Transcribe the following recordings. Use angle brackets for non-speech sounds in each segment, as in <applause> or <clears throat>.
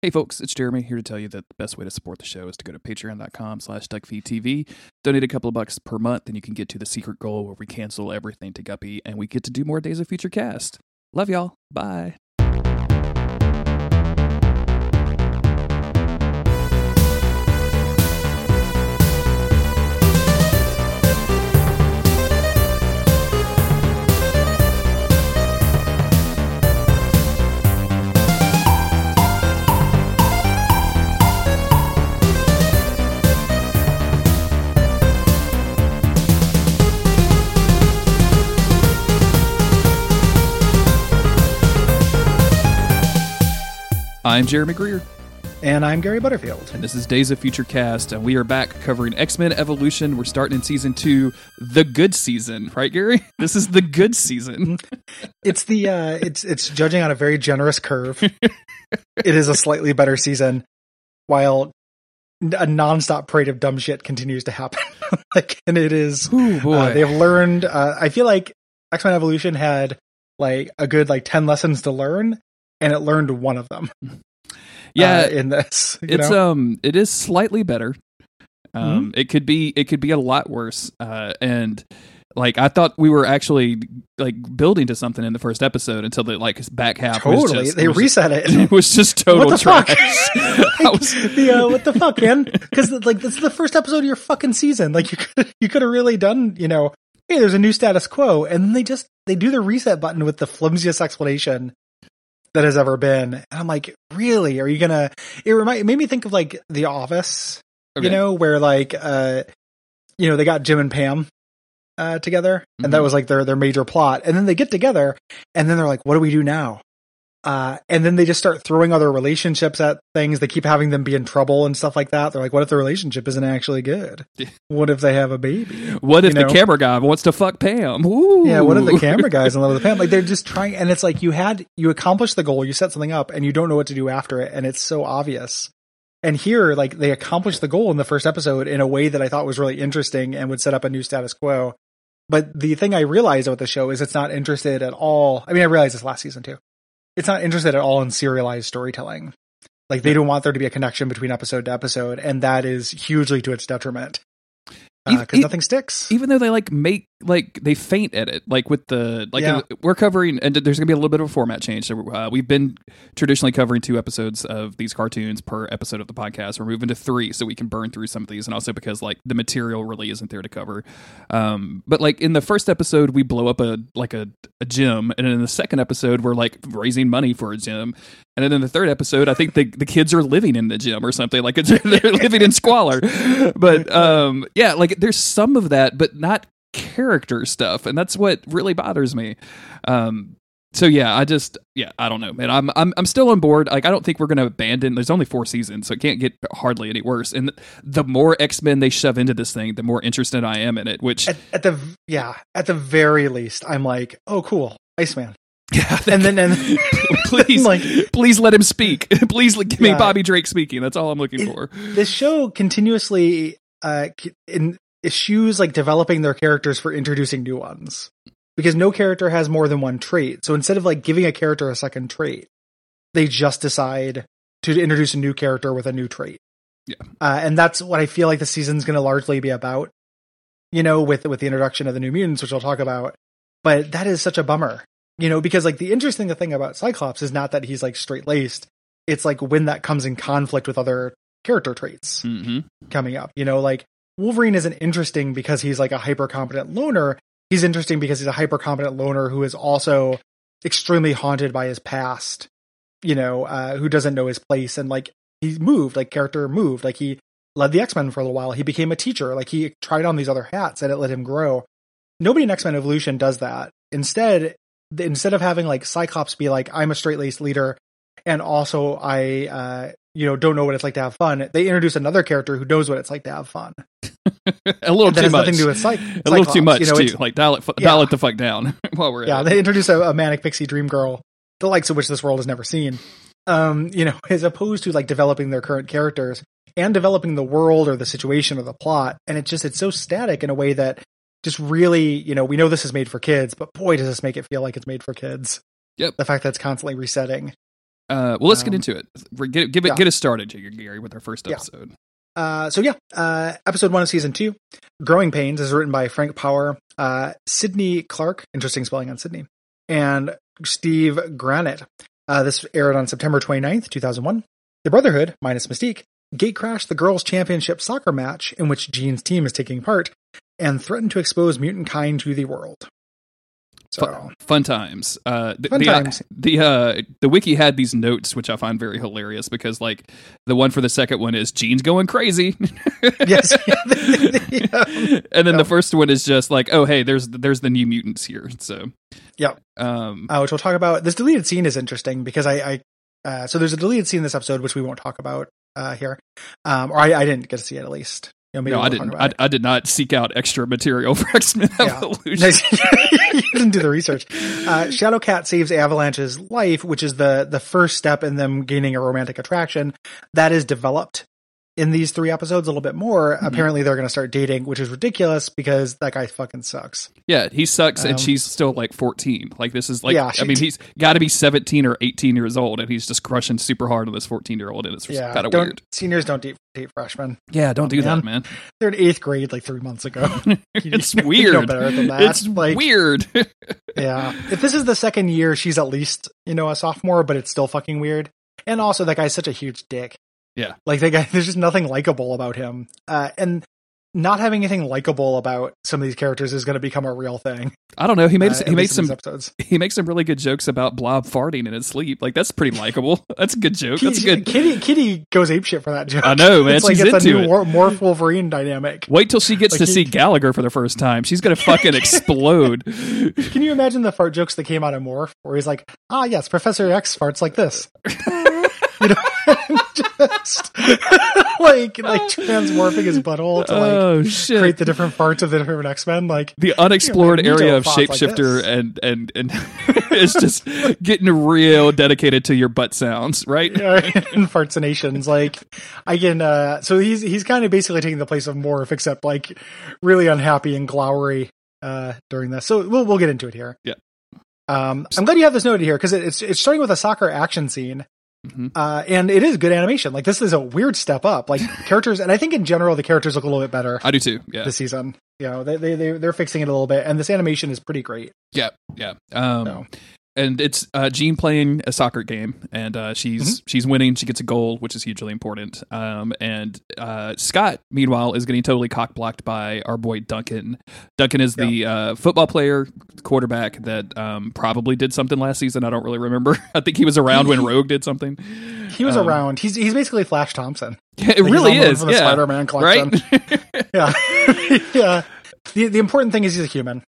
Hey folks, it's Jeremy here to tell you that the best way to support the show is to go to patreon.com slash duckfeedtv, donate a couple of bucks per month, and you can get to the secret goal where we cancel everything to Guppy and we get to do more Days of Future Cast. Love y'all. Bye. I'm Jeremy Greer. And I'm Gary Butterfield. And this is Days of Future Cast, and we are back covering X Men Evolution. We're starting in season two, the good season, right, Gary? <laughs> This is the good season. <laughs> it's the uh it's it's judging on a very generous curve. it is a slightly better season, while a nonstop parade of dumb shit continues to happen. <laughs> like, and it is. Ooh, boy. Uh, they've learned. Uh, I feel like X Men Evolution had like a good like ten lessons to learn, and it learned one of them. Yeah, uh, in this, <laughs> it's know? um, it is slightly better. Um, mm-hmm. it could be it could be a lot worse. Uh, and like I thought we were actually like building to something in the first episode until the like back half. Totally, just, they reset just, it. <laughs> It was just total what the trash. <laughs> Fuck? like, was... the, uh, what the fuck, man? Because like this is the first episode of your fucking season. Like you could you could have really done you know hey there's a new status quo and then they just they do the reset button with the flimsiest explanation that has ever been. And I'm like, really? Are you gonna? It remind it made me think of like The Office, okay. you know, where like, uh, you know, they got Jim and Pam uh, together, mm-hmm. and that was like their their major plot. And then they get together, and then they're like, what do we do now? Uh, and then they just start throwing other relationships at things. They keep having them be in trouble and stuff like that. They're like, what if the relationship isn't actually good? What if they have a baby? What if you know? the camera guy wants to fuck Pam? Ooh. Yeah, what if the camera guy's in love with Pam? Like they're just trying, and it's like you had, you accomplished the goal, you set something up, and you don't know what to do after it, and it's so obvious. And here, like they accomplished the goal in the first episode in a way that I thought was really interesting and would set up a new status quo. But the thing I realized about the show is it's not interested at all. I mean, I realized this last season too it's not interested at all in serialized storytelling. Like they don't want there to be a connection between episode to episode, and that is hugely to its detriment because uh, nothing sticks. Even though they like make like they faint at it, like with the like yeah. uh, we're covering, and there's gonna be a little bit of a format change. So uh, we've been traditionally covering two episodes of these cartoons per episode of the podcast. We're moving to three, so we can burn through some of these, and also because like the material really isn't there to cover. Um, but like in the first episode, we blow up a like a, a gym, and in the second episode, we're like raising money for a gym, and then in the third episode, I think the the kids are living in the gym or something like <laughs> they're living in squalor. But <laughs> um, yeah, like there's some of that, but not character stuff, and that's what really bothers me. Um, so yeah, I just yeah, I don't know, man. I'm I'm I'm still on board. Like I don't think we're gonna abandon. There's only four seasons, so it can't get hardly any worse. And the more X Men they shove into this thing, the more interested I am in it. Which at, at the yeah, at the very least, I'm like, oh cool, Iceman. <laughs> Yeah, and then and <laughs> <laughs> please, like, please let him speak. please give me Bobby Drake speaking. That's all I'm looking it, for. This show continuously uh in eschews like developing their characters for introducing new ones because no character has more than one trait. So instead of like giving a character a second trait, they just decide to introduce a new character with a new trait. Yeah, uh, and that's what I feel like the season's going to largely be about. You know, with with the introduction of the New Mutants, which I'll talk about. But that is such a bummer, you know, because like the interesting thing about Cyclops is not that he's like straight laced. It's like when that comes in conflict with other character traits mm-hmm. coming up. You know, like Wolverine isn't interesting because he's like a hyper competent loner. He's interesting because he's a hyper competent loner who is also extremely haunted by his past, you know, uh, who doesn't know his place. And like he moved, like character moved, like he led the X Men for a little while. He became a teacher, like he tried on these other hats and it let him grow. Nobody in X Men Evolution does that. Instead, instead of having like Cyclops be like, I'm a straight laced leader and also I, uh, you know, don't know what it's like to have fun. They introduce another character who knows what it's like to have fun. <laughs> <laughs> a little too much. Nothing to do with psych- a little too much you know, too. Like dial it, yeah. dial it the fuck down <laughs> while we're yeah. They introduce a, a, manic pixie dream girl, the likes of which this world has never seen. Um, you know, as opposed to like developing their current characters and developing the world or the situation or the plot. And it's just it's so static in a way that just really, you know, we know this is made for kids, but boy, does this make it feel like it's made for kids. Yep. The fact that it's constantly resetting. Uh, well, let's get Um, into it. Get, give it, yeah. get us started, Gary, with our first episode. Uh, so yeah, uh, episode one of season two, "Growing Pains" is written by Frank Power, uh, Sydney Clark, interesting spelling on Sydney, and Steve Granite. Uh, this aired on September 29th, 2001. The Brotherhood, minus Mystique, gatecrashed the girls' championship soccer match in which Jean's team is taking part, and threatened to expose mutant kind to the world. So Fun, fun times. Uh, the, Fun the, times. the uh, the wiki had these notes, which I find very hilarious because, like, the one for the second one is Jean's going crazy, <laughs> yes, <laughs> and then Yeah. the first one is just like, oh, hey, there's there's the new mutants here. So, Yeah. um, uh, which we'll talk about. This deleted scene is interesting because I, I uh, so there's a deleted scene in this episode which we won't talk about uh, here, um, or I, I didn't get to see it at least. You know, no, I didn't. I. I did not seek out extra material <laughs> for X Men Yeah. Evolution. <laughs> you didn't do the research. Uh, Shadowcat saves Avalanche's life, which is the the first step in them gaining a romantic attraction. That is developed in these three episodes a little bit more. Mm-hmm. Apparently, they're going to start dating, which is ridiculous because that guy fucking sucks. Yeah, he sucks, Um, and she's still like 14. Like this is like, Yeah, I mean, he's got to be 17 or 18 years old, and he's just crushing super hard on this 14 year old, and it's Yeah, kind of weird. seniors don't date, date freshmen. Yeah, don't do that, man. man. They're in eighth grade like three months ago. <laughs> <laughs> it's you know better than that. It's Like- weird. <laughs> Yeah. If this is the second year, she's at least, you know, a sophomore, but it's still fucking weird. And also that guy's such a huge dick. Yeah. Like that guy, <laughs> there's just nothing likable about him. Uh, and not having anything likable about some of these characters is going to become a real thing. I don't know. He made uh, he made least in these some episodes. he makes some really good jokes about Blob farting in his sleep. Like that's pretty likable. <laughs> That's a good joke. That's good. Kitty, Kitty goes apeshit for that joke. I know, man. <laughs> It's like She's it's a into new it. Morph Wolverine dynamic. Wait till she gets Like to he- see Gallagher for the first time. She's gonna fucking explode. Can you imagine the fart jokes that came out of Morph, where he's like, "Ah, yes, Professor X farts like this," <laughs> you know, just <laughs> like like transmorphing his butthole to like oh shit! create the different parts of the different X Men. Like, the unexplored Yeah, like area of fought like shapeshifter and and and <laughs> it's just getting real dedicated to your butt sounds, right? uh, infarcinations. Like, I can. uh So he's he's kind of basically taking the place of Morph, except like really unhappy and glowery uh during this. So we'll we'll get into it here. Yeah. Um, I'm glad you have this noted here because it's it's starting with a soccer action scene. Mhm. Uh, and it is good animation. Like this is a weird step up. Like <laughs> characters, and I think in general the characters look a little bit better I do too. Yeah, this season. You know, they they they they're fixing it a little bit, and this animation is pretty great. yeah, yeah. Um, So. And it's uh, Jean playing a soccer game, and uh, she's Mm-hmm. she's winning. She gets a goal, which is hugely important. Um, and uh, Scott, meanwhile, is getting totally cock blocked by our boy Duncan. Duncan is the uh, football player, quarterback that um, probably did something last season. I don't really remember. <laughs> I think he was around when Rogue did something. He was Um, around. He's he's basically Flash Thompson. Yeah, <laughs> it Like, really on the one is. the Yeah, Spider-Man collection. right. <laughs> Yeah, yeah. The the important thing is he's a human.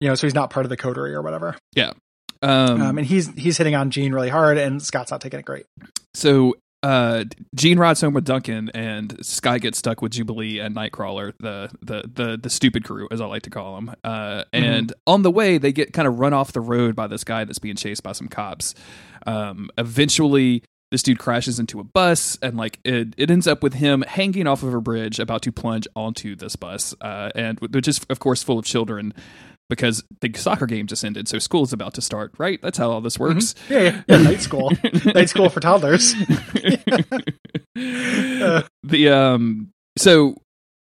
You know, so he's not part of the coterie or whatever. Um, Um, and he's he's hitting on Jean really hard, and Scott's not taking it great. So uh Jean rides home with Duncan and Sky gets stuck with Jubilee and Nightcrawler, the the the the stupid crew, as I like to call them. Uh and on the way they get kind of run off the road by this guy that's being chased by some cops. Um eventually this dude crashes into a bus and like it, it ends up with him hanging off of a bridge about to plunge onto this bus uh and which is of course full of children because the soccer game just ended so school is about to start right that's how all this works Yeah, yeah, yeah night school, <laughs> night school for toddlers. <laughs> the um so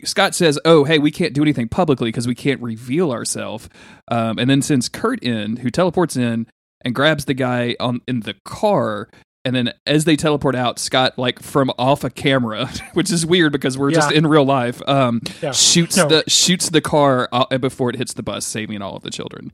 Scott says, "Oh, hey, we can't do anything publicly because we can't reveal ourselves." Um, and then sends Kurt in, who teleports in and grabs the guy on in the car. And then as they teleport out, Scott, like from off a camera, <laughs> which is weird because we're just in real life, um, Yeah. shoots No. the shoots the car uh, before it hits the bus, saving all of the children.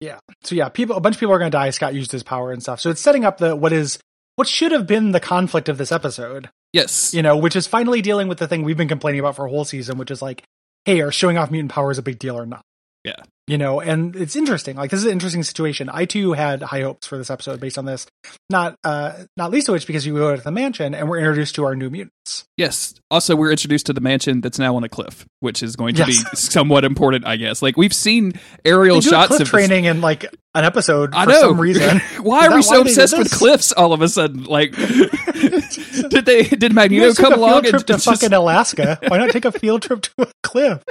Yeah. So yeah, people a bunch of people are going to die. Scott used his power and stuff. So it's setting up the what is what should have been the conflict of this episode. Yes, You know, which is finally dealing with the thing we've been complaining about for a whole season, which is like, hey, are showing off mutant powers a big deal or not? Yeah. You know, and it's interesting. Like this is an interesting situation. I too had high hopes for this episode based on this. Not uh not least of which because you go to the mansion and we're introduced to our new mutants. Yes. Also, we're introduced to the mansion that's now on a cliff, which is going to Yes. be <laughs> somewhat important, I guess. Like we've seen aerial shots of this- training in like an episode I for know. some reason. <laughs> why are we so why they did obsessed with cliffs all of a sudden? Like, <laughs> did they did Magneto come a along field and trip to just- fucking Alaska. Why not take a field trip to a cliff?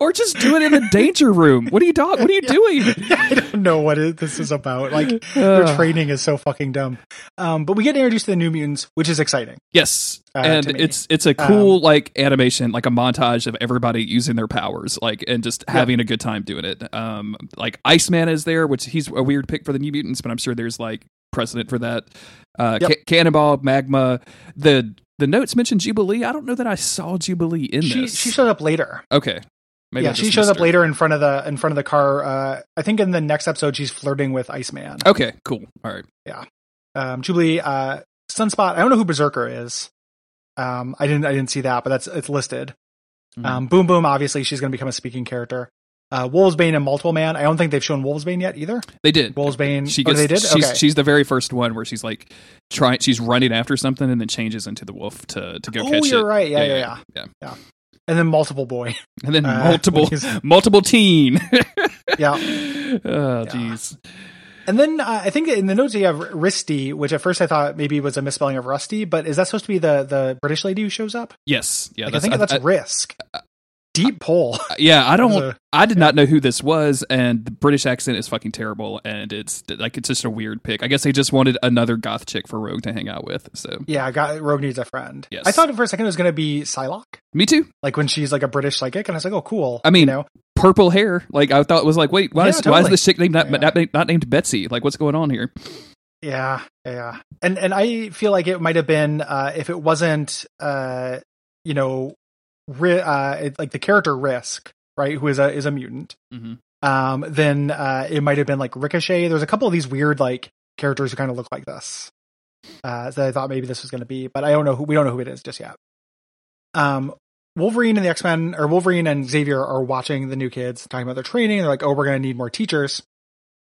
or just do it in a danger room. What are you doing? What are you <laughs> doing? <laughs> I don't know what it, this is about. Like their training is so fucking dumb. Um, but we get introduced to the New Mutants, which is exciting. Yes, uh, and it's it's a cool um, like animation, like a montage of everybody using their powers, like and just having a good time doing it. Um, like Iceman is there, which he's a weird pick for the New Mutants, but I'm sure there's like precedent for that. Uh, yep. Ca- Cannonball, Magma, the the notes mention Jubilee. I don't know that I saw Jubilee in she, this. She showed up later. Okay. Maybe yeah, she shows up her. later in front of the in front of the car. Uh, I think in the next episode she's flirting with Iceman. Okay, cool. All right. Yeah. Um, Jubilee, uh, Sunspot. I don't know who Berzerker is. Um, I didn't I didn't see that, but that's it's listed. Mm-hmm. Um, Boom Boom. Obviously, she's going to become a speaking character. Uh, Wolfsbane and Multiple Man. I don't think they've shown Wolfsbane yet either. They did. Wolfsbane. She gets, oh, they did. She's, okay. she's the very first one where she's like trying. She's running after something and then changes into the wolf to to go oh, catch it. Oh, you're right. Yeah, yeah, yeah, yeah. yeah. And then multiple boy. <laughs> And then uh, multiple multiple teen. <laughs> yeah. Oh, jeez. Yeah. And then uh, I think in the notes you have Risty, which at first I thought maybe was a misspelling of Rusty, but is that supposed to be the the British lady who shows up? Yes, yeah. Like, I think that's I, Risk. Deep pull. <laughs> Yeah, I don't. A, I did yeah. not know who this was, and the British accent is fucking terrible, and it's like it's just a weird pick. I guess they just wanted another goth chick for Rogue to hang out with. So yeah, got Rogue needs a friend. Yes, I thought for a second it was going to be Psylocke. Me too. Like when she's like a British psychic, and I was like, oh, cool. I mean, you know? purple hair. Like I thought it was like, wait, why, yeah, is, totally. why is this chick named not, yeah. not, not named Betsy? Like what's going on here? Yeah, yeah, and and I feel like it might have been uh, if it wasn't, uh, you know, uh, like the character Risk, right, who is a is a mutant, mm-hmm. um, then uh, it might have been like Ricochet. There's a couple of these weird like characters who kind of look like this. Uh, that I thought maybe this was going to be, but I don't know who we don't know who it is just yet. Um, Wolverine and the X Men, or Wolverine and Xavier, are watching the new kids talking about their training. They're like, "Oh, we're going to need more teachers."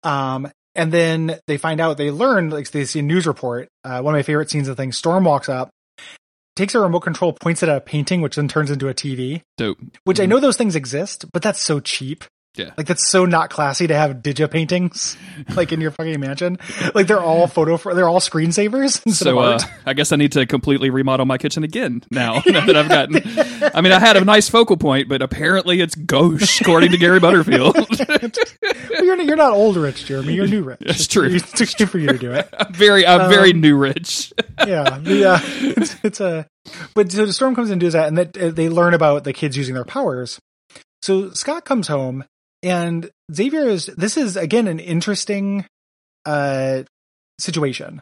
Um, and then they find out they learn like they see a news report. Uh, one of my favorite scenes of things. Storm walks up takes a remote control, points it at a painting, which then turns into a TV. Dope. Which mm-hmm. I know those things exist, but that's so cheap. Yeah. Like that's so not classy to have digi paintings <laughs> like in your fucking mansion. Like they're all photo for, they're all screensavers. <laughs> So uh, I guess I need to completely remodel my kitchen again now, <laughs> now that I've gotten I mean I had a nice focal point, but apparently it's gauche according to Gary Butterfield. well, you're you're not old rich, Jeremy. You're new rich. It's, it's true. It's too for you to do it. I'm very I'm um, very new rich. yeah. Yeah. It's, it's a but so the storm comes and does that and that they learn about the kids using their powers. So Scott comes home and Xavier is this is again an interesting uh situation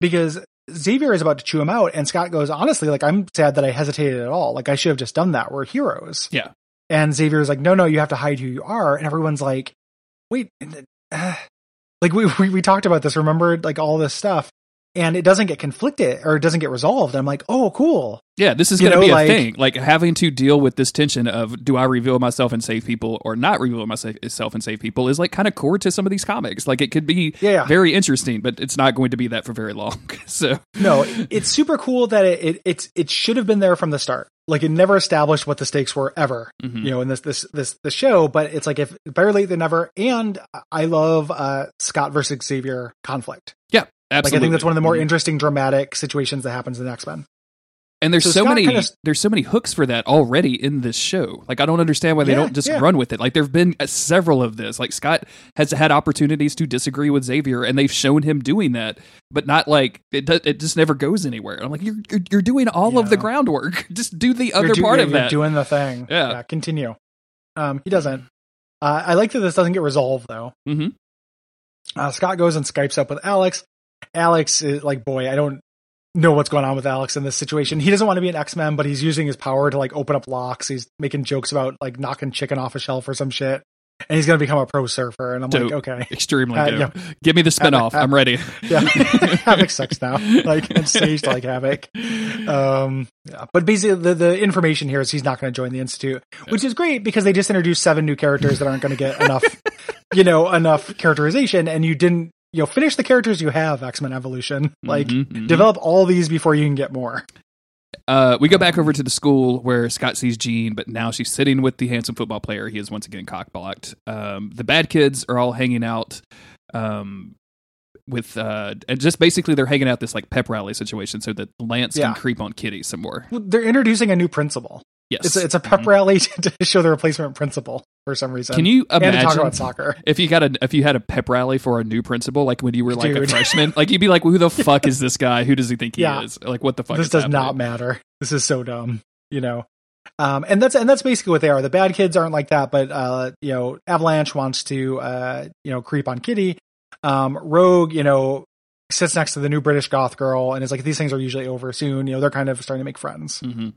because Xavier is about to chew him out and Scott goes, honestly, like I'm sad that I hesitated at all. Like I should have just done that. We're heroes. Yeah. And Xavier is like, no, no, you have to hide who you are. And everyone's like, wait, uh, like we, we, we talked about this, remember like all this stuff and it doesn't get conflicted or it doesn't get resolved. I'm like, oh, cool. Yeah, this is going to be a like, thing. Like having to deal with this tension of do I reveal myself and save people or not reveal myself and save people is like kind of core to some of these comics. Like it could be yeah. very interesting, but it's not going to be that for very long. <laughs> so no, it's super cool that it, it it's it should have been there from the start. Like it never established what the stakes were ever, mm-hmm. you know, in this this this the show. But it's like if better late than never. And I love uh Scott versus Xavier conflict. Yeah, Absolutely. Like I think that's one of the more interesting dramatic situations that happens in X Men. And there's so, so many kinda... there's so many hooks for that already in this show. Like I don't understand why they yeah, don't just yeah. run with it. Like there've been uh, several of this. Like Scott has had opportunities to disagree with Xavier and they've shown him doing that, but not like it it just never goes anywhere. I'm like you're you're, you're doing all yeah. of the groundwork. <laughs> Just do the other do, part of that. doing the thing. Yeah. continue. Um he doesn't. Uh, I like that this doesn't get resolved though. Mm-hmm. Uh, Scott goes and Skypes up with Alex. Alex is like, boy, I don't know what's going on with Alex in this situation. He doesn't want to be an X Men, but he's using his power to like open up locks. He's making jokes about like knocking chicken off a shelf or some shit. And he's going to become a pro surfer. And I'm dope. like, okay. Extremely uh, dope. Yeah. Give me the spinoff. I'm ready. <laughs> yeah. <laughs> Havoc sucks now. Like, and staged like Havoc. Um, yeah. But basically, the, the information here is he's not going to join the Institute, which is great because they just introduced seven new characters that aren't going to get enough, <laughs> you know, enough characterization. And you didn't you know, finish the characters you have, X Men Evolution. Like, mm-hmm, mm-hmm. develop all these before you can get more. Uh, we go back over to the school where Scott sees Jean, but now she's sitting with the handsome football player. He is once again cockblocked. Um, the bad kids are all hanging out um, with, uh, and just basically they're hanging out this like pep rally situation so that Lance yeah. can creep on Kitty some more. Well, they're introducing a new principal. Yes, It's a, it's a pep Mhm. rally <laughs> to show the replacement principal for some reason. Can you and to talk about soccer? if you got a if you had a pep rally for a new principal, like when you were like a <laughs> freshman, like you'd be like, "Who the fuck is this guy? Who does he think he Yeah. is? Like, what the fuck?" this is does happening? not matter. This is so dumb, you know. Um, and that's and that's basically what they are. The bad kids aren't like that, but uh, you know, Avalanche wants to uh, you know, creep on Kitty. Um, Rogue, you know, sits next to the new British goth girl and is like, these things are usually over soon. You know, they're kind of starting to make friends. Mhm.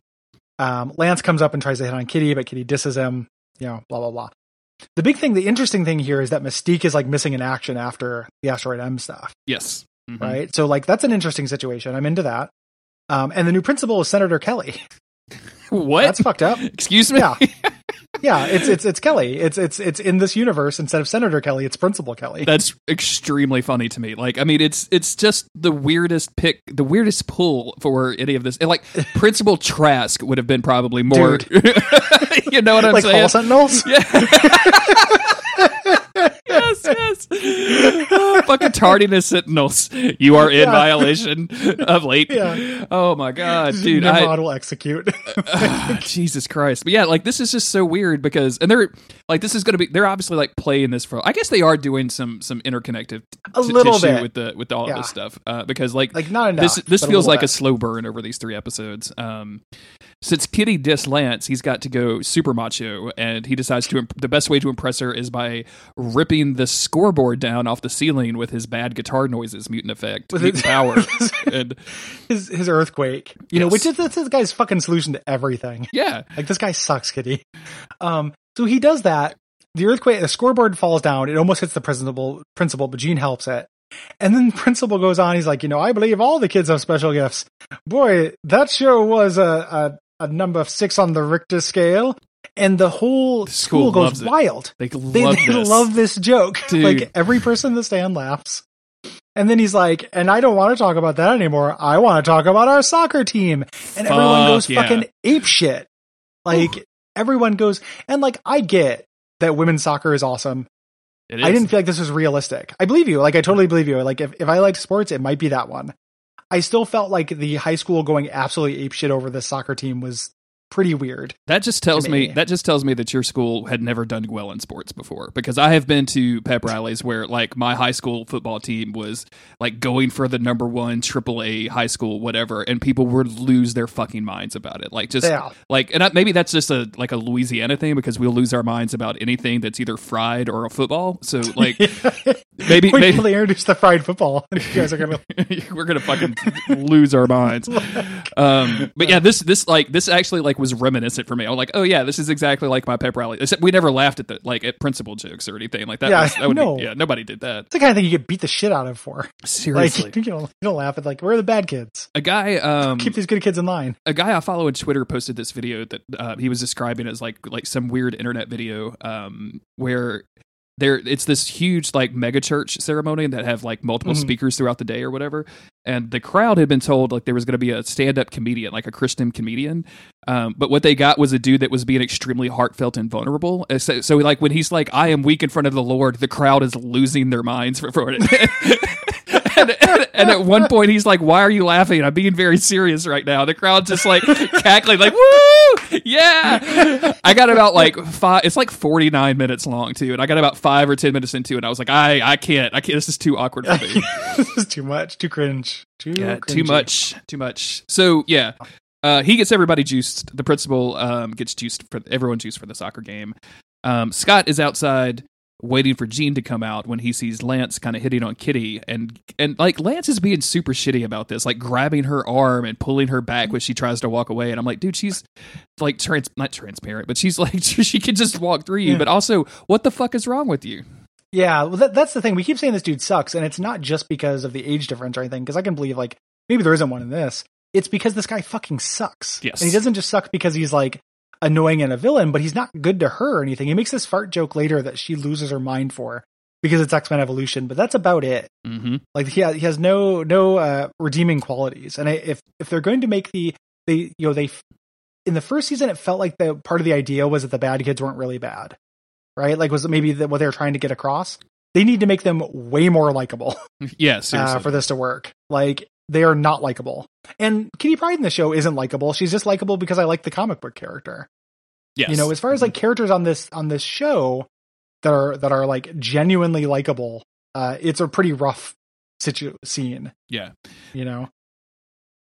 Um, Lance comes up and tries to hit on Kitty, but Kitty disses him. You know, blah blah blah. The big thing, the interesting thing here is that Mystique is like missing in action after the Asteroid M stuff Yes, Mhm. right? So like that's an interesting situation. I'm into that. Um, and the new principal is Senator Kelly. <laughs> What? That's fucked up. Excuse me. Yeah. Yeah, it's it's it's Kelly. It's it's it's in this universe instead of Senator Kelly, it's Principal Kelly. That's extremely funny to me. Like, I mean, it's it's just the weirdest pick, the weirdest pull for any of this. And, like, <laughs> Principal Trask would have been probably more. <laughs> you know what I'm like saying? Hall Sentinels. Yeah. <laughs> yes, yes. Oh, fucking tardiness sentinels. You are in Yeah. violation of late. Yeah. Oh my god, dude. I, will execute. <laughs> Ah, Jesus Christ. But yeah, like this is just so weird because and they're like this is going to be they're obviously like playing this for I guess they are doing some some interconnective A t- little bit. with the with all Yeah. of this stuff uh, because like like not enough. this this feels little like a slow burn over these three episodes. Um, since Kitty dis Lance, he's got to go super macho, and he decides to imp- the best way to impress her is by ripping the scoreboard down off the ceiling with his bad guitar noises, mutant effect, With mutant his- power, <laughs> and his his earthquake. You know, which is that's this guy's fucking solution to everything. <laughs> yeah, Like this guy sucks, Kitty. Um, so he does that. The earthquake, the scoreboard falls down. It almost hits the principal, principal, but Jean helps it. And then the principal goes on. He's like, you know, I believe all the kids have special gifts. Boy, that sure was a a, a number six on the Richter scale. And the whole The school, school goes loves it. wild. they They, love <laughs> they this. love this joke. <laughs> Dude. Like every person in the stand laughs. And then he's like, and I don't want to talk about that anymore. I want to talk about our soccer team. And everyone goes yeah. fucking ape shit. Like everyone goes, and like I get that women's soccer is awesome. It I didn't feel like this was realistic. I believe you. Like I totally believe you. Like if, if I liked sports, it might be that one. I still felt like the high school going absolutely ape shit over this soccer team was pretty weird. That just tells me me. that just tells me that your school had never done well in sports before because I have been to pep rallies where like my high school football team was like going for the number one triple A high school whatever and people would lose their fucking minds about it like just Yeah. like and I, maybe that's just a like a Louisiana thing because we'll lose our minds about anything that's either fried or a football so like <laughs> maybe Wait maybe till they introduce the fried football. <laughs> You guys are gonna <laughs> we're gonna fucking lose our minds. Um, but yeah, this this like this actually like was reminiscent for me. I'm like, oh yeah, this is exactly like my pep rally. Except we never laughed at the like at principal jokes or anything like that. Yeah, was, that would no. be, yeah, nobody did that. It's the kind of thing you get beat the shit out of for. <laughs> Seriously, Like <laughs> you don't, you don't laugh at like we're the bad kids. a guy um Keep these good kids in line. a guy I follow on Twitter posted this video that uh, he was describing as like like some weird internet video um, where there it's this huge like mega church ceremony that have like multiple Mhm. speakers throughout the day or whatever. And the crowd had been told like there was going to be a stand-up comedian like a christian comedian. Um, but what they got was a dude that was being extremely heartfelt and vulnerable. Uh, so, so like when he's like i am weak in front of the lord the crowd is losing their minds for, for it <laughs> and, and, and at one point he's like why are you laughing? I'm being very serious right now. The crowd's just like <laughs> cackling like woo! Yeah! I got about like five it's like 49 minutes long too and i got about five or ten minutes into it and i was like i i can't i can't this is too awkward for me. <laughs> This is too much. Too cringe. Too yeah too much too much. So yeah uh, he gets everybody juiced the principal um, gets juiced for everyone juiced for the soccer game. Um, scott is outside waiting for Jean to come out when he sees Lance kind of hitting on Kitty and and like Lance is being super shitty about this like grabbing her arm and pulling her back when she tries to walk away and I'm like dude she's like trans not transparent but she's like <laughs> she can just walk through you Yeah. but also what the fuck is wrong with you Yeah, well, that, that's the thing. We keep saying this dude sucks, and it's not just because of the age difference or anything. Because I can believe like maybe there isn't one in this. It's because this guy fucking sucks. Yes. and he doesn't just suck because he's like annoying and a villain, but he's not good to her or anything. He makes this fart joke later that she loses her mind for because it's X Men Evolution, but that's about it. mm-hmm. Like he has, he has no no uh, redeeming qualities, and I, if if they're going to make the they you know they in the first season it felt like the part of the idea was that the bad kids weren't really bad, right? Like was it maybe the, what they were trying to get across? They need to make them way more likable <laughs> yeah uh, for this to work. Like they are not likable, and Kitty Pryde in the show isn't likable. She's just likable because I like the comic book character. Yes. You know, as far as like characters on this on this show that are that are like genuinely likable, uh, it's a pretty rough situ scene. Yeah. You know.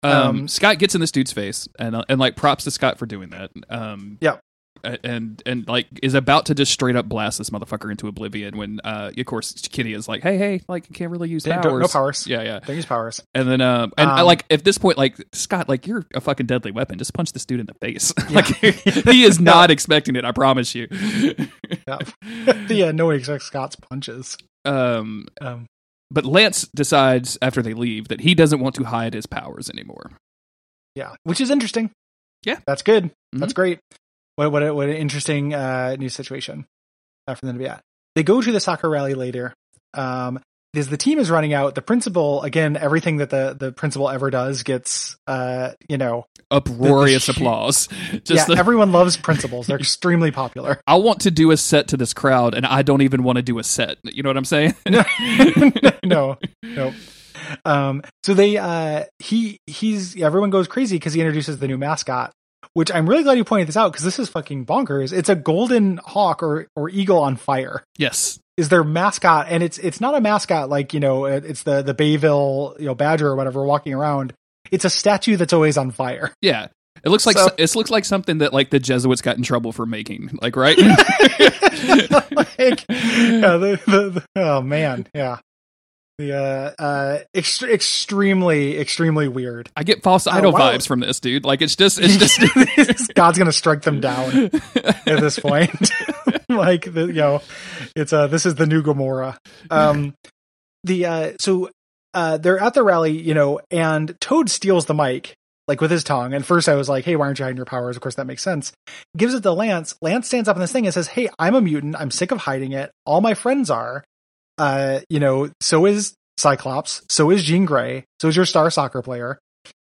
Um, Um, Scott gets in this dude's face, and uh, and like props to Scott for doing that. Um, Yep. And and like is about to just straight up blast this motherfucker into oblivion when uh of course Kitty is like hey hey like you can't really use powers no powers. yeah yeah Don't use powers. and then um and I, Um, like at this point like Scott like you're a fucking deadly weapon just punch this dude in the face <laughs> Yeah. like he is <laughs> not expecting it I promise you <laughs> Yeah. yeah, no one expects Scott's punches. um Um, but Lance decides after they leave that he doesn't want to hide his powers anymore yeah, which is interesting. Yeah. that's good. Mm-hmm. That's great. What what a, what an interesting uh, new situation uh, for them to be at. They go to the soccer rally later. Um, as the team is running out, the principal again, everything that the the principal ever does gets uh, you know, uproarious The- the- applause <laughs> yeah, the, everyone loves principals. They're extremely popular. <laughs> I want to do a set to this crowd, and I don't even want to do a set. You know what I'm saying? <laughs> no, no. Um, so they, uh, he, he's, everyone goes crazy because he introduces the new mascot, which I'm really glad you pointed this out because this is fucking bonkers. It's a golden hawk or, or eagle on fire yes. is their mascot. And it's, it's not a mascot like, you know, it's the, the Bayville, you know, badger or whatever walking around. It's a statue that's always on fire. Yeah. It looks like So- it looks like something that like the Jesuits got in trouble for making. Like right? <laughs> like, yeah, the, the, the- oh man. Yeah. The, uh, uh, ext- extremely, extremely weird. I get false idol wow. vibes from this dude. Like it's just it's just <laughs> God's gonna strike them down at this point. <laughs> like the, you know, it's uh this is the new Gomorrah. Um the uh so uh they're at the rally, you know, and Toad steals the mic like with his tongue. And first I was like, hey, why aren't you hiding your powers? Of course that makes sense. Gives it to Lance. Lance stands up on this thing and says, Hey, I'm a mutant. I'm sick of hiding it. All my friends are. Uh, you know, so is Cyclops, so is Jean Grey, so is your star soccer player.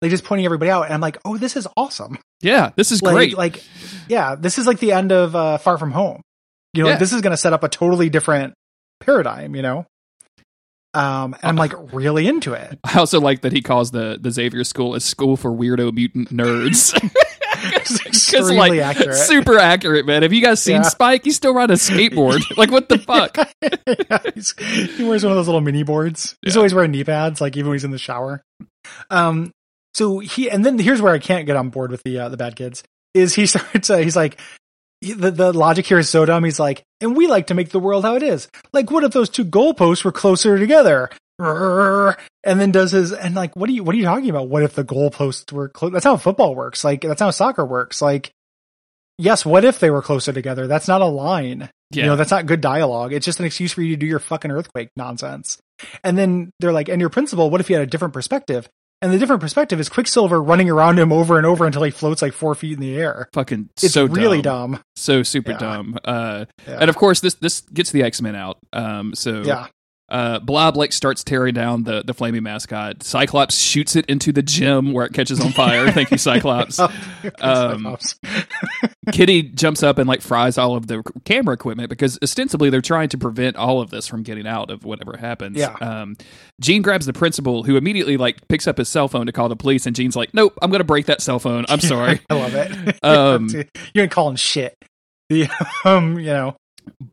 Like just pointing everybody out, and I'm like, oh, this is awesome yeah. This is like, great. Like, yeah, this is like the end of uh, Far From Home. You know, Yeah. like, this is going to set up a totally different paradigm. You know, um, and I'm like really into it. <laughs> I also like that he calls the the Xavier School a school for weirdo mutant nerds. <laughs> Because <laughs> extremely like accurate. super accurate, man. Have you guys seen Yeah. Spike? He's still riding a skateboard. <laughs> like what the fuck? <laughs> Yeah, he wears one of those little mini boards. He's always wearing knee pads, like even when he's in the shower. Um, so he and then here's where I can't get on board with the uh, the bad kids is he starts uh, he's like the the logic here is so dumb. He's like, and we like to make the world how it is. Like, what if those two goalposts were closer together? And then does his and like, what are you what are you talking about? What if the goalposts were close? That's how football works. Like, that's how soccer works. Like, yes, what if they were closer together? That's not a line. Yeah. You know, that's not good dialogue. It's just an excuse for you to do your fucking earthquake nonsense. And then they're like, and your principal, what if you had a different perspective? And the different perspective is Quicksilver running around him over and over until he floats like four feet in the air. Fucking It's so really dumb. dumb. So super Yeah. dumb. Uh, Yeah. and of course this this gets the X Men out. Um, so yeah. Uh, Blob like starts tearing down the the flaming mascot. Cyclops shoots it into the gym where it catches on fire. Thank you, Cyclops. <laughs> Um, Cyclops. <laughs> Kitty jumps up and like fries all of the camera equipment because ostensibly they're trying to prevent all of this from getting out of whatever happens. Yeah. Um, Jean grabs the principal, who immediately like picks up his cell phone to call the police, and Jean's like, "Nope, I'm going to break that cell phone. I'm <laughs> sorry." I love it. Um, you ain't calling shit. The, um, you know,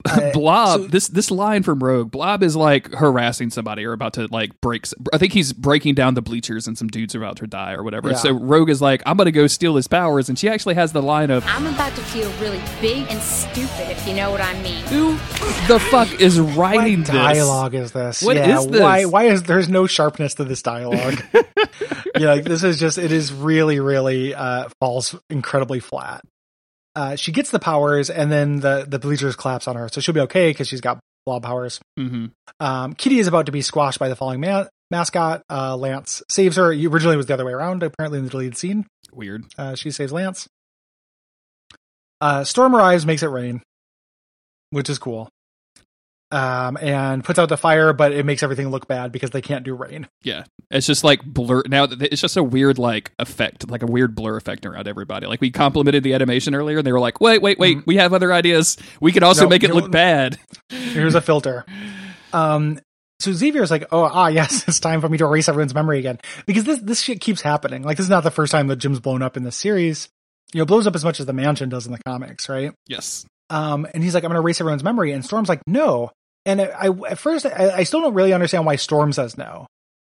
Uh, <laughs> Blob, so- this this line from Rogue, Blob is like harassing somebody or about to like break. s- I think he's breaking down the bleachers and some dude's are about to die or whatever. Yeah. So Rogue is like, "I'm going to go steal his powers," and she actually has the line of, I'm about to feel really big and stupid, if you know what I mean. "Who the fuck is writing what this?" dialogue is this? What yeah, is this? Why? Why is there's no sharpness to this dialogue? <laughs> yeah, like, this is just it is really, really uh, falls incredibly flat. Uh, she gets the powers, and then the the bleachers collapse on her, so she'll be okay because she's got blob powers. hmm Um, Kitty is about to be squashed by the falling ma- mascot. Uh, Lance saves her. Originally, it was the other way around. Apparently, in the deleted scene, Weird. uh, she saves Lance. Uh, Storm arrives, makes it rain, which is cool. Um, and puts out the fire, but it makes everything look bad because they can't do rain. Yeah, it's just like blur. Now it's just a weird like effect, like a weird blur effect around everybody. Like we complimented the animation earlier, and they were like, "Wait, wait, wait, we have other ideas. We could also Mm-hmm. No, make it look bad." Here's a <laughs> filter. Um, so Xavier's like, oh, ah, <laughs> yes, it's time for me to erase everyone's memory again because this this shit keeps happening. Like this is not the first time the gym's blown up in this series. you know, blows up as much as the mansion does in the comics, right? Yes. Um, and he's like, I'm going to erase everyone's memory. And Storm's like, no. And I, I at first, I, I, still don't really understand why Storm says no.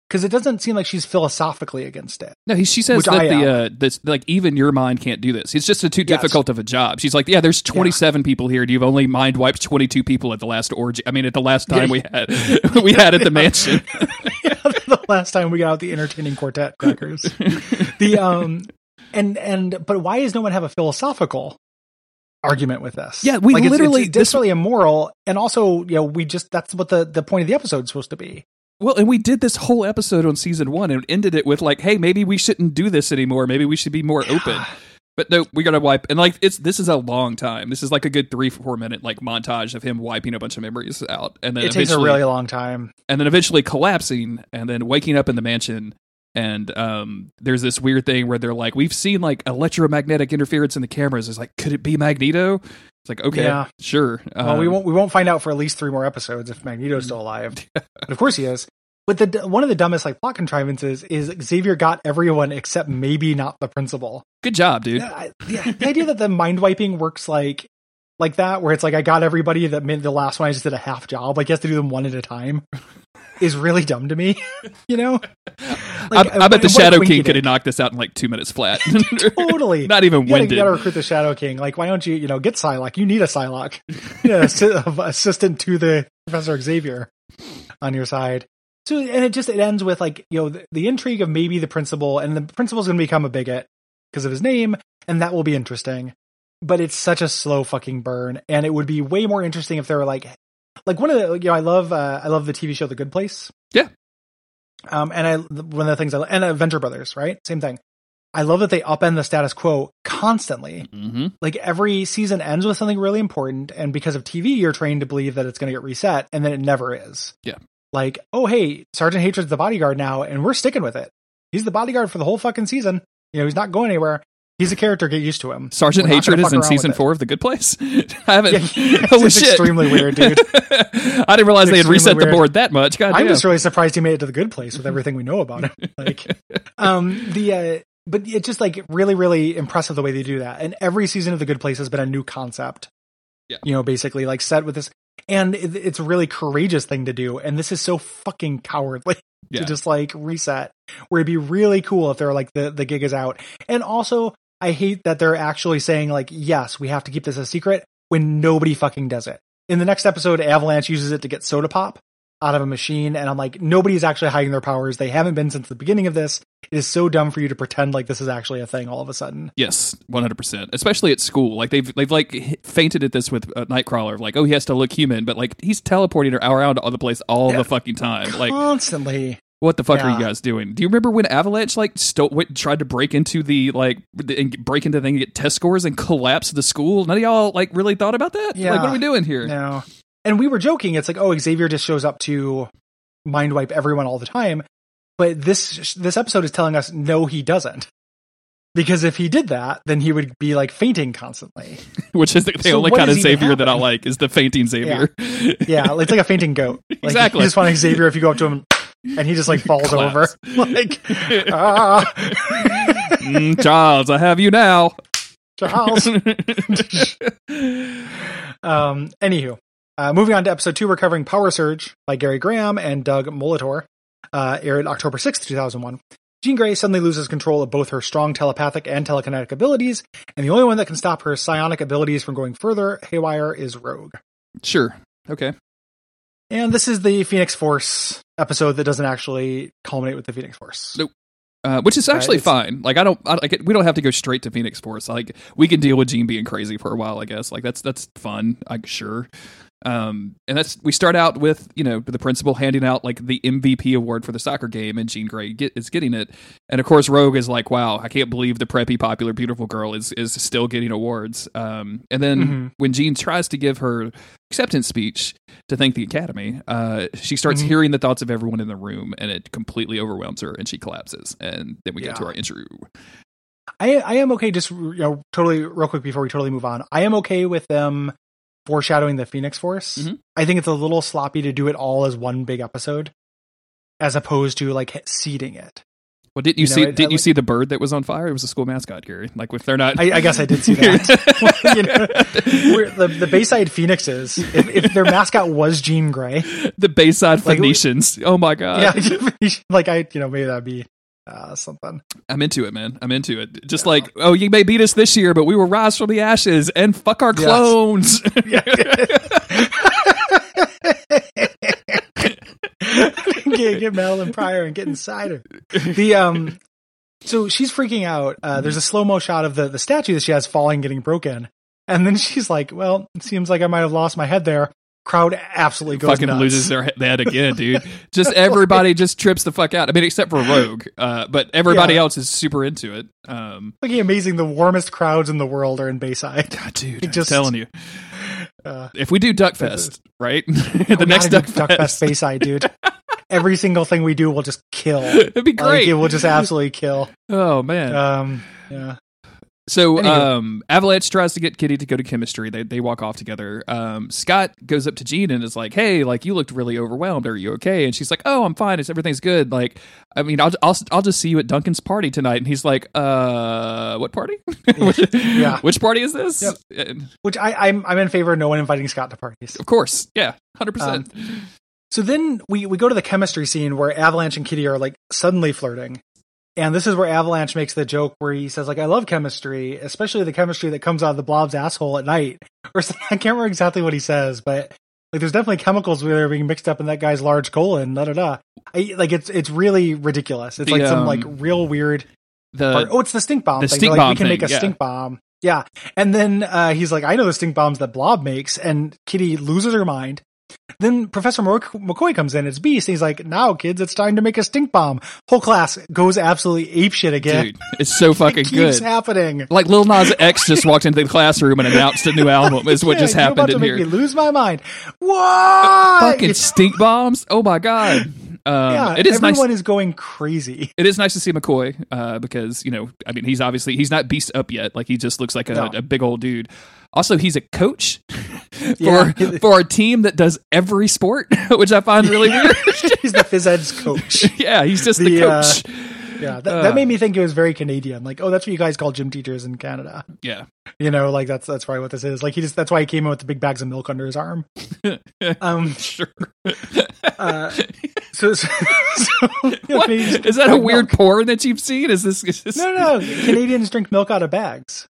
Because it doesn't seem like she's philosophically against it. No, he, she says that I the uh, this like even your mind can't do this. It's just a too yes. difficult of a job. She's like, yeah, there's 27 yeah. people here. You've only mind wiped 22 people at the last orgy. I mean, at the last time we <laughs> had <laughs> we had at the mansion. <laughs> the last time we got out the entertaining quartet crackers. the um and and but why does no one have a philosophical argument with this. Yeah, we like literally it's, it's desperately immoral, and also you know we just that's what the the point of the episode is supposed to be. Well, and we did this whole episode on season one and ended it with like, hey, maybe we shouldn't do this anymore. Maybe we should be more yeah. open. But no, we gotta wipe and like it's this is a long time. This is like a good three four minute like montage of him wiping a bunch of memories out, and then it takes a really long time, and then eventually collapsing, and then waking up in the mansion and um, there's this weird thing where they're like, we've seen like electromagnetic interference in the cameras. It's like, could it be Magneto? It's like, okay, yeah. sure. Um, well, we um, won't we won't find out for at least three more episodes if Magneto's still alive. <laughs> but of course he is. But the one of the dumbest like plot contrivances is Xavier got everyone except maybe not the principal. Good job, dude. Yeah the idea that the mind wiping works like like that, where it's like I got everybody that meant the last one I just did a half job. Like you have to do them one at a time is really dumb to me. <laughs> you know, like, I, I bet the Shadow King could have knocked this out in like two minutes flat. <laughs> <laughs> totally, not even you winded. You got to recruit the Shadow King. Like, why don't you, you know, get Psylocke? You need a Psylocke, you know, <laughs> assistant to the Professor Xavier on your side. So, and it just it ends with like you know the, the intrigue of maybe the principal, and the principal's going to become a bigot because of his name, and that will be interesting. But it's such a slow fucking burn, and it would be way more interesting if they were like, like one of the you know I love uh, I love the TV show The Good Place. Yeah. Um, and I one of the things I and Venture Brothers, right? Same thing. I love that they upend the status quo constantly. Mm-hmm. Like every season ends with something really important, and because of TV, you're trained to believe that it's going to get reset, and then it never is. Yeah. Like, oh hey, Sergeant Hatred's the bodyguard now, and we're sticking with it. He's the bodyguard for the whole fucking season. You know, he's not going anywhere. He's a character. Get used to him. Sergeant Hatred is in season four of The Good Place. <laughs> I haven't. Yeah, <laughs> holy shit! Extremely weird, dude. <laughs> I didn't realize they had reset weird. the board that much. God I'm just really surprised he made it to The Good Place with everything we know about him. Like, um, the uh, but it's just like really, really impressive the way they do that. And every season of The Good Place has been a new concept. Yeah. You know, basically like set with this, and it, it's a really courageous thing to do. And this is so fucking cowardly yeah. to just like reset. Where it'd be really cool if they're like the the gig is out, and also I hate that they're actually saying like, yes, we have to keep this a secret when nobody fucking does it. In the next episode, Avalanche uses it to get soda pop out of a machine, and I'm like, nobody's actually hiding their powers. They haven't been since the beginning of this. It is so dumb for you to pretend like this is actually a thing all of a sudden. Yes, 100. percent Especially at school, like they've they've like fainted at this with uh, Nightcrawler, like oh he has to look human, but like he's teleporting her around all the place all yeah. the fucking time, like constantly what the fuck yeah. are you guys doing? Do you remember when Avalanche like sto- went, tried to break into the like and break into the thing, get test scores, and collapse the school? None of y'all like really thought about that. Yeah. Like, what are we doing here? No. And we were joking. It's like, oh, Xavier just shows up to mind wipe everyone all the time. But this this episode is telling us no, he doesn't. Because if he did that, then he would be like fainting constantly. <laughs> Which is the, the so only kind of Xavier that I like is the fainting Xavier. Yeah. yeah, it's like a fainting goat. <laughs> Like, exactly. You just want Xavier if you go up to him and he just like <laughs> falls over. <laughs> like, ah. mm, Charles, I have you now. Charles. <laughs> um, anywho, uh, moving on to episode two, Recovering Power Surge by Gary Graham and Doug Molitor, uh, aired October 6th, 2001. Jean Grey suddenly loses control of both her strong telepathic and telekinetic abilities, and the only one that can stop her psionic abilities from going further haywire is Rogue. Sure. Okay. And this is the Phoenix Force episode that doesn't actually culminate with the Phoenix Force. Nope. Uh, which is actually right, fine. Like I don't, I, like we don't have to go straight to Phoenix Force. Like we can deal with Jean being crazy for a while. I guess. Like that's that's fun. I'm sure. Um, and that's we start out with you know the principal handing out like the MVP award for the soccer game, and Jean Grey get, is getting it, and of course Rogue is like, "Wow, I can't believe the preppy, popular, beautiful girl is is still getting awards." Um, and then mm-hmm. when Jean tries to give her acceptance speech to thank the Academy, uh, she starts mm-hmm. hearing the thoughts of everyone in the room, and it completely overwhelms her, and she collapses. And then we yeah. get to our intro. I I am okay. Just you know, totally real quick before we totally move on. I am okay with them foreshadowing the Phoenix Force. Mm-hmm. I think it's a little sloppy to do it all as one big episode, as opposed to like seeding it. Well, didn't you, You know, see? it- didn't I you like- see the bird that was on fire? It was a school mascot, Gary. Like if they're not, I, I guess I did see <laughs> that. <laughs> You know, the, the Bayside Phoenixes, if, if their mascot was Jean Grey, the Bayside Like, Phoenicians. oh my god, yeah, <laughs> like I, you know, maybe that'd be uh, something. I'm into it, man. I'm into it. Just like, oh, you may beat us this year, but we will rise from the ashes and fuck our Yes. clones. <laughs> <laughs> get, get Madelyne Pryor and get inside her. The um, so she's freaking out. Uh, there's a slow mo shot of the the statue that she has falling, getting broken, and then she's like, "Well, it seems like I might have lost my head there." Crowd absolutely goes fucking nuts. loses their head again, dude. <laughs> Just everybody just trips the fuck out. I mean, except for Rogue, uh, but everybody Yeah. else is super into it. Um, Fucking amazing. The warmest crowds in the world are in Bayside. God, dude, It <laughs> I'm just- telling you, Uh, if we do Duckfest, right, <laughs> the next Duckfest, Duckfest Bayside, dude. Every single thing we do will just kill. it'd be Like, great. it will just absolutely kill. oh man. Um, yeah. So um, Avalanche tries to get Kitty to go to chemistry. They they walk off together. Um, Scott goes up to Jean and is like, "Hey, like you looked really overwhelmed. Are you okay?" And she's like, "Oh, I'm fine. It's everything's good. Like, I mean, I'll I'll I'll just see you at Duncan's party tonight." And he's like, "Uh, what party? <laughs> Yeah. <laughs> which party is this?" Yep. And Which I, I'm I'm in favor of no one inviting Scott to parties. of course, yeah, hundred percent. So then we we go to the chemistry scene where Avalanche and Kitty are like suddenly flirting. And this is where Avalanche makes the joke where he says like I love chemistry, especially the chemistry that comes out of the blob's asshole at night. <laughs> Or. I can't remember exactly what he says, but like there's definitely chemicals that are being mixed up in that guy's large colon, da da da. I, like it's it's really ridiculous. It's The, like some um, like real weird The part. Oh, it's the stink bomb the thing. stink like, bomb we can thing, make a yeah. stink bomb. Yeah. And then uh, he's like, I know the stink bombs that Blob makes. And Kitty loses her mind. Then Professor Mc- McCoy comes in. It's Beast. And he's like, now, kids, it's time to make a stink bomb. Whole class goes absolutely apeshit again. dude, it's so <laughs> fucking it good. happening. Like Lil Nas X just walked into the classroom and announced a new album. Is what <laughs> Yeah, just happened in make here. me lose my mind. What? fucking stink bombs. Oh my god. Um, yeah, it is nice. everyone is going crazy. <laughs> It is nice to see McCoy uh, because you know, I mean, he's obviously he's not beast up yet. Like he just looks like a, No. a big old dude. Also, he's a coach <laughs> for Yeah. <laughs> for a team that does every sport, <laughs> which I find really weird. he's the phys ed's coach. yeah, he's just the, The, uh, coach. Yeah, that, Uh. that made me think it was very Canadian. Like, oh, that's what you guys call gym teachers in Canada. yeah, You know, like that's that's probably what this is. Like he just that's why he came in with the big bags of milk under his arm. Um, sure. uh, so, so, so what is that a weird milk. porn that you've seen? Is this? Is this No, no, Canadians drink milk out of bags.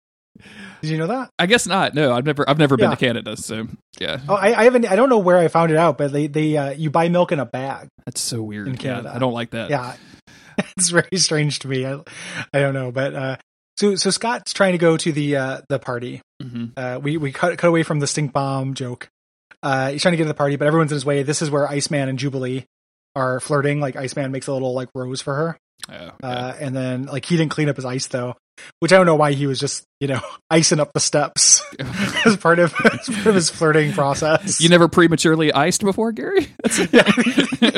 Did you know that? I guess not. No, I've never I've never been to Canada, so yeah, Oh, I, I haven't. I don't know where I found it out, but they they uh, you buy milk in a bag. that's so weird. In Yeah, Canada. I don't like that. Yeah, <laughs> it's very strange to me. I, I don't know, but uh, so so Scott's trying to go to the uh, the party. hmm Uh, we we cut cut away from the stink bomb joke. Uh, he's trying to get to the party, but everyone's in his way. This is where Iceman and Jubilee are flirting. Like Iceman makes a little like rose for her, Oh, yeah. uh, and then like he didn't clean up his ice though, which I don't know why he was just you know <laughs> icing up the steps <laughs> as part of as part of his flirting process. You never prematurely iced before, Gary? <laughs> Yeah,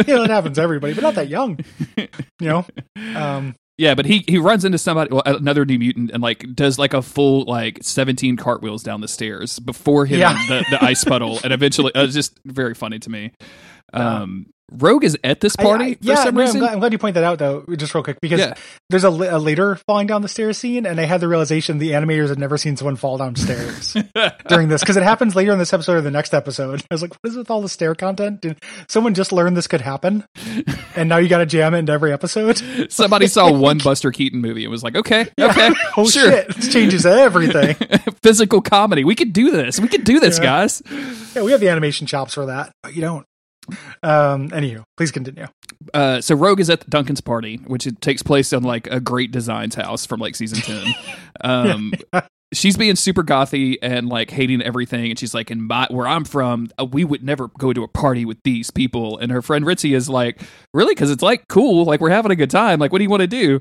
you know, it happens to everybody, but not that young. You know, um, yeah, but he he runs into somebody, well, another new mutant, and like does like a full like seventeen cartwheels down the stairs before hitting Yeah. the, the ice puddle, and eventually it was just very funny to me. Yeah. Um, Rogue is at this party I- for yeah, some no, I'm reason. glad, I'm glad you point that out though, just real quick, because Yeah. there's a, a later falling down the stairs scene, and I had the realization the animators had never seen someone fall downstairs <laughs> during this because it happens later in this episode or the next episode. I was like, what is with all the stair content? Did someone just learn this could happen, <laughs> and now you got to jam it into every episode? Somebody saw <laughs> one Buster Keaton movie and was like, okay, okay, oh sure. shit, this changes everything. Physical comedy. We could do this. We could do this, Yeah. guys. yeah, we have the animation chops for that, but you don't. Um, anywho, please continue. Uh, so Rogue is at the Duncan's party, which it takes place on like a Great Designs house from like season ten. <laughs> Um, she's being super gothy and like hating everything, and she's like, "In my where I'm from, uh, we would never go to a party with these people." And her friend Risty is like, "Really? Because it's like cool. Like we're having a good time. Like what do you want to do?"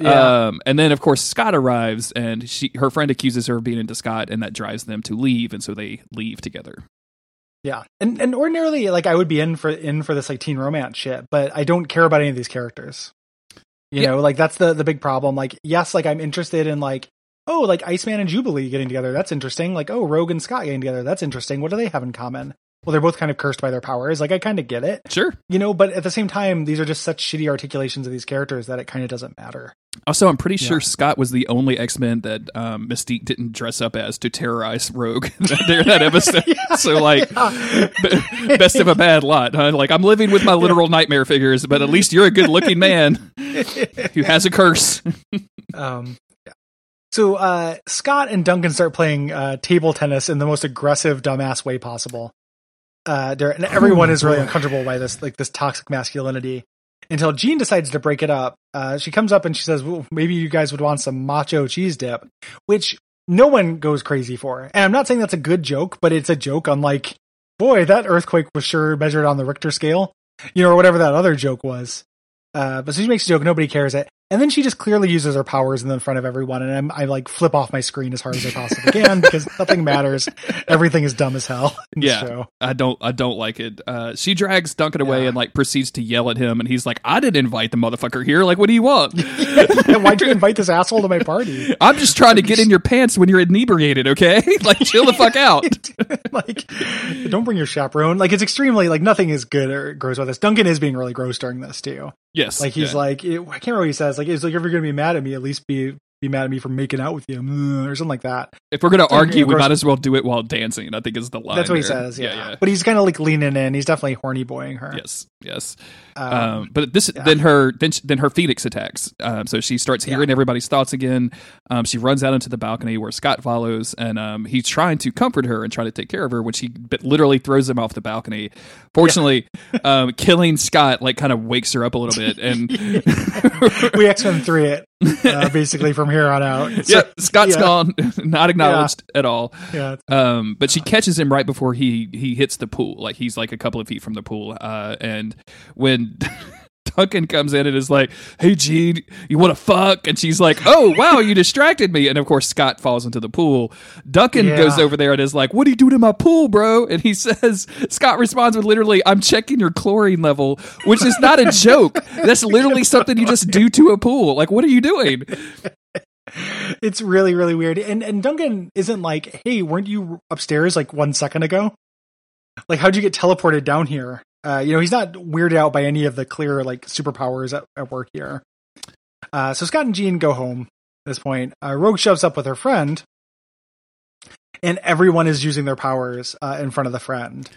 Yeah. Um, and then of course Scott arrives, and she her friend accuses her of being into Scott, and that drives them to leave, and so they leave together. Yeah, and and ordinarily, like I would be in for in for this like teen romance shit, but I don't care about any of these characters. You Yeah. know, like that's the the big problem. Like, yes, like I'm interested in like oh, like Iceman and Jubilee getting together. That's interesting. Like oh, Rogue and Scott getting together. That's interesting. What do they have in common? well, they're both kind of cursed by their powers. Like I kind of get it, Sure. you know, but at the same time, these are just such shitty articulations of these characters that it kind of doesn't matter. Also, I'm pretty sure Yeah. Scott was the only X Men that um, Mystique didn't dress up as to terrorize Rogue <laughs> during that episode. <laughs> So, like, b- best of a bad lot. Huh? Like, I'm living with my literal nightmare figures, but at least you're a good looking man who has a curse. <laughs> Um, yeah. So uh, Scott and Duncan start playing uh, table tennis in the most aggressive, dumbass way possible. Uh, and everyone is really uncomfortable by this, like this toxic masculinity. Until Jean decides to break it up, uh, she comes up and she says, well, "Maybe you guys would want some macho cheese dip," which no one goes crazy for. And I'm not saying that's a good joke, but it's a joke. Unlike, boy, that earthquake was sure measured on the Richter scale, you know, or whatever that other joke was. Uh, but so she makes a joke, nobody cares it. And then she just clearly uses her powers in the front of everyone, and I'm, I like flip off my screen as hard as I possibly can because <laughs> nothing matters. Everything is dumb as hell Yeah. I don't, I don't like it. Uh, she drags Duncan away Yeah. and like proceeds to yell at him, and he's like, "I didn't invite the motherfucker here. Like, what do you want? <laughs> Why'd you invite this asshole to my party? <laughs> I'm just trying to get in your pants when you're inebriated. Okay, like, chill the fuck out." like, don't bring your chaperone. Like, it's extremely like nothing is good or gross about this. Duncan is being really gross during this too. Yes, Like he's yeah. like, I can't remember what he says. Like, it's like if you're gonna be mad at me, at least be be mad at me for making out with you, mm, or something like that. if we're gonna argue, we might as well do it while dancing. I think is the line. That's what he says. Yeah, yeah. but he's kind of like leaning in. He's definitely horny boying her. Yes, yes. Um, Um, but this yeah. then her then, then her Phoenix attacks. Um, so she starts hearing everybody's thoughts again. Um, she runs out into the balcony where Scott follows, and um, he's trying to comfort her and try to take care of her when she literally throws him off the balcony. Fortunately, um, killing Scott like kind of wakes her up a little bit, and <laughs> we X Men three it <laughs> uh, basically from here on out. So, yep, Scott's yeah. gone, <laughs> not acknowledged at all. yeah, Um, but she catches him right before he he hits the pool. Like he's like a couple of feet from the pool. Uh, and when <laughs> Duncan comes in and is like, "Hey, Jean, you want to fuck?" and she's like, "Oh, wow, you distracted me." And of course, Scott falls into the pool. Duncan Yeah. goes over there and is like, "What are you doing in my pool, bro?" And he <laughs> says, Scott responds with literally, "I'm checking your chlorine level," which is not a joke. That's literally something you just do to a pool. Like, what are you doing? <laughs> it's really really weird. And and Duncan isn't like, hey, weren't you upstairs like one second ago? Like, how'd you get teleported down here? Uh, you know, he's not weirded out by any of the clear like superpowers at, at work here. Uh, so Scott and Jean go home at this point. Uh, Rogue shoves up with her friend, and everyone is using their powers uh, in front of the friend.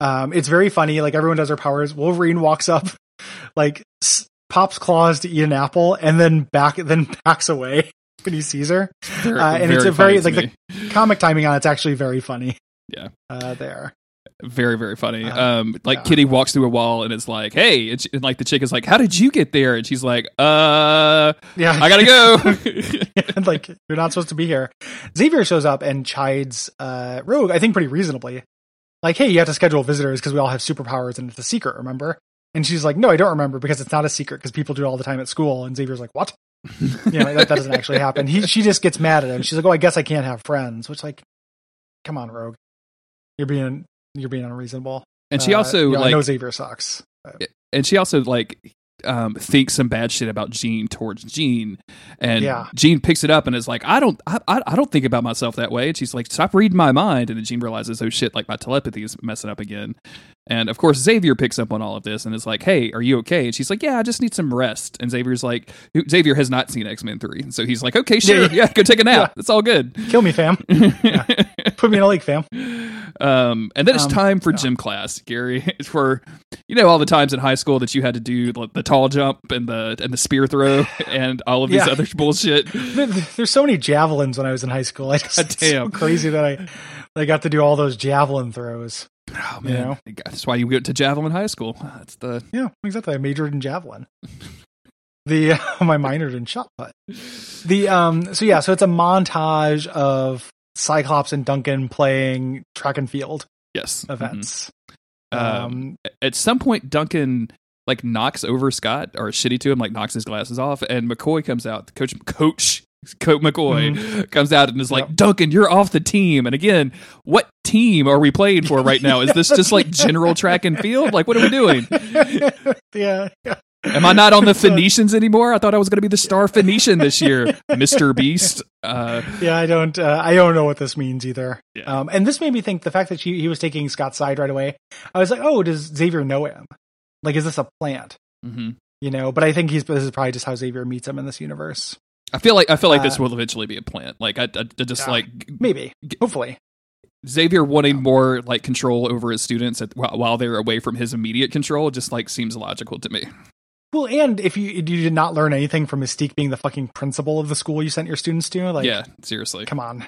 Um, it's very funny. Like everyone does their powers. Wolverine walks up, <laughs> like s- pops claws to eat an apple, and then back then backs away <laughs> when he sees her. Very- Uh, and it's a very like me. the comic timing on it's actually very funny. Yeah. uh, there. Very very funny Uh, um like yeah. kitty walks through a wall and it's like hey and, she, and like the chick is like how did you get there and she's like uh Yeah, i gotta go <laughs> and like you're not supposed to be here. Xavier shows up and chides uh, Rogue, I think pretty reasonably. Like, hey, you have to schedule visitors because we all have superpowers and it's a secret, remember? And she's like, no, I don't remember because it's not a secret because people do it all the time at school. And Xavier's like, what? <laughs> you know, that, that doesn't actually happen. He, she just gets mad at him. She's like, oh, I guess I can't have friends. Which, like, come on, Rogue, you're being you're being unreasonable. and she Uh, also you know, I know like Xavier sucks. and she also like um thinks some bad shit about Jean towards Jean. And Yeah. Jean picks it up and is like I don't I, I don't think about myself that way. And she's like stop reading my mind. And then Jean realizes oh shit like my telepathy is messing up again. And of course Xavier picks up on all of this and is like hey are you okay? And she's like yeah I just need some rest. And Xavier's like Xavier has not seen X-Men 3 and so he's like okay sure. Yeah, yeah, yeah. go take a nap. It's all good. Kill me, fam. <laughs> Put me in a league, fam. Um, and then it's Um, time for yeah. gym class, Gary. <laughs> It's for you know all the times in high school that you had to do the, the tall jump and the and the spear throw <laughs> and all of these Yeah. other bullshit. There- There's so many javelins when I was in high school. <laughs> I just, it's so Damn. crazy that I, I got to do all those javelin throws. Oh You know? that's why you went to javelin high school. That's the Yeah, exactly. I majored in javelin. The my minored in shot put. The um. So yeah. So it's a montage of Cyclops and Duncan playing track and field yes Mhm. events. Um, Um. at some point, Duncan like knocks over Scott or is shitty to him, like knocks his glasses off, and McCoy comes out. Coach Coach <laughs> Coach McCoy comes out and is like, Mm-hmm. Yep. "Duncan, you're off the team." And again, what team are we playing for right now? Is this <laughs> just like general track and field? Like, what are we doing? <laughs> yeah. yeah. Am I not on the <laughs> Phoenicians anymore? I thought I was going to be the star Phoenician this year, <laughs> Mister Beast. Uh, yeah, I don't. Uh, I don't know what this means either. Yeah. Um, and this made me think the fact that she, he was taking Scott's side right away. I was like, oh, does Xavier know him? Like, is this a plant? hmm You know, but I think he's this is probably just how Xavier meets him in this universe. I feel like I feel like this Uh, will eventually be a plant. Like I, I I just like Maybe, hopefully. Xavier wanting more like control over his students at, while, while they're away from his immediate control. Just like seems logical to me. Well, and if you you did not learn anything from Mystique being the fucking principal of the school you sent your students to, like, yeah, seriously. come on.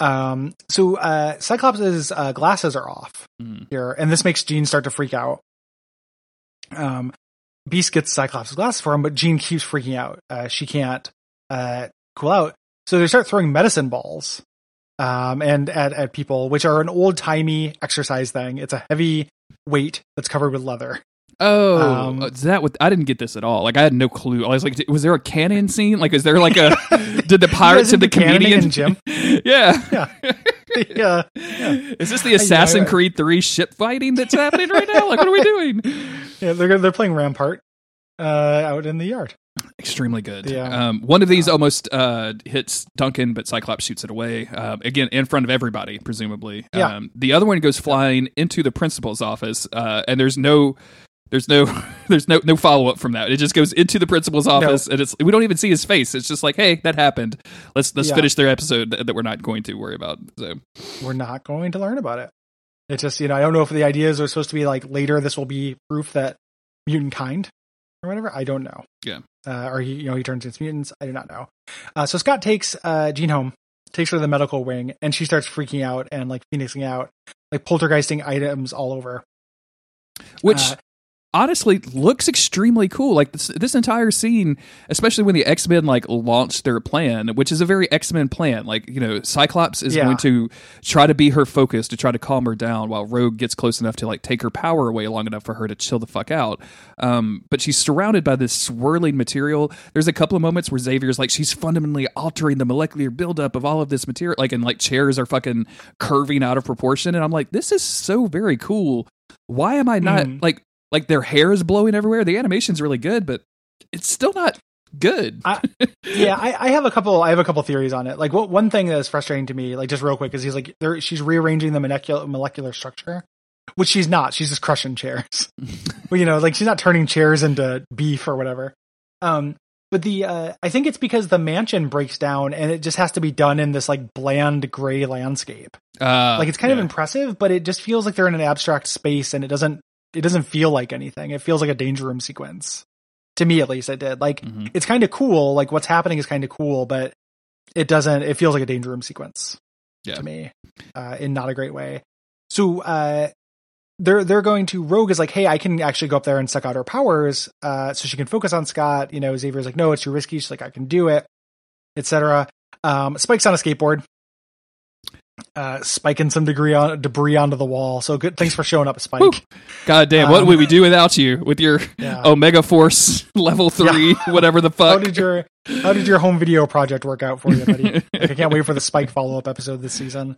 Um, so uh, Cyclops' uh, glasses are off Mhm. here, and this makes Jean start to freak out. Um, Beast gets Cyclops' glasses for him, but Jean keeps freaking out. Uh, she can't uh, cool out, so they start throwing medicine balls um, and at at people, which are an old timey exercise thing. It's a heavy weight that's covered with leather. Oh, Um, is that what? I didn't get this at all. Like I had no clue. I was like, was there a cannon scene? Like, is there like a? <laughs> <laughs> did the pirates of the comedian? in gym? <laughs> yeah. Yeah. yeah. Is this the Assassin yeah. Creed Three ship fighting that's happening right now? Like, what are we doing? Yeah, they're they're playing Rampart uh, out in the yard. Extremely good. Yeah. Um, one of these almost uh, hits Duncan, but Cyclops shoots it away. Um, again, in front of everybody, presumably. Yeah. Um, the other one goes flying into the principal's office, uh, and there's no. There's no, <laughs> there's no, no follow up from that. It just goes into the principal's office, and it's we don't even see his face. It's just like, hey, that happened. Let's let's Yeah. finish their episode that, that we're not going to worry about. So We're not going to learn about it. It's just you know I don't know if the ideas are supposed to be like later. This will be proof that mutant kind or whatever. I don't know. Yeah. Uh, or he you know he turns into mutants. I do not know. Uh, so Scott takes uh, Jean home, takes her to the medical wing, and she starts freaking out and like phoenixing out, like poltergeisting items all over. which Uh, honestly looks extremely cool. Like this, this entire scene especially when the x-men like launched their plan which is a very x-men plan. Like you know cyclops is Yeah. going to try to be her focus to try to calm her down while rogue gets close enough to like take her power away long enough for her to chill the fuck out. Um, but she's surrounded by this swirling material. There's a couple of moments where xavier's like she's fundamentally altering the molecular buildup of all of this material like and like chairs are fucking curving out of proportion. And i'm like this is so very cool. Why am I not Mhm. like like their hair is blowing everywhere? The animation's really good, but it's still not good. I- <laughs> yeah, I, I have a couple. I have a couple theories on it. Like, what one thing that is frustrating to me, like just real quick, is he's like, she's rearranging the molecular molecular structure, which she's not. She's just crushing chairs. <laughs> you know, like she's not turning chairs into beef or whatever. Um, but the uh, I think it's because the mansion breaks down and it just has to be done in this like bland gray landscape. uh, Like it's kind of impressive, but it just feels like they're in an abstract space and it doesn't it doesn't feel like anything. It feels like a danger room sequence. To me at least it did. Like Mhm. it's kind of cool, like what's happening is kind of cool, but it doesn't it feels like a danger room sequence Yeah. to me. Uh in not a great way. So uh they're they're going to Rogue is like, hey, I can actually go up there and suck out her powers, uh, so she can focus on Scott. You know, Xavier's like, no, it's too risky. She's like, I can do it, etc. Um, Spike's on a skateboard, uh, spiking some degree on debris onto the wall. So good, thanks for showing up, Spike. God damn, what Um, would we do without you with your Yeah. Omega Force <laughs> level three, <laughs> whatever the fuck? How did your How did your home video project work out for you, buddy? <laughs> like, I can't wait for the Spike follow up episode this season.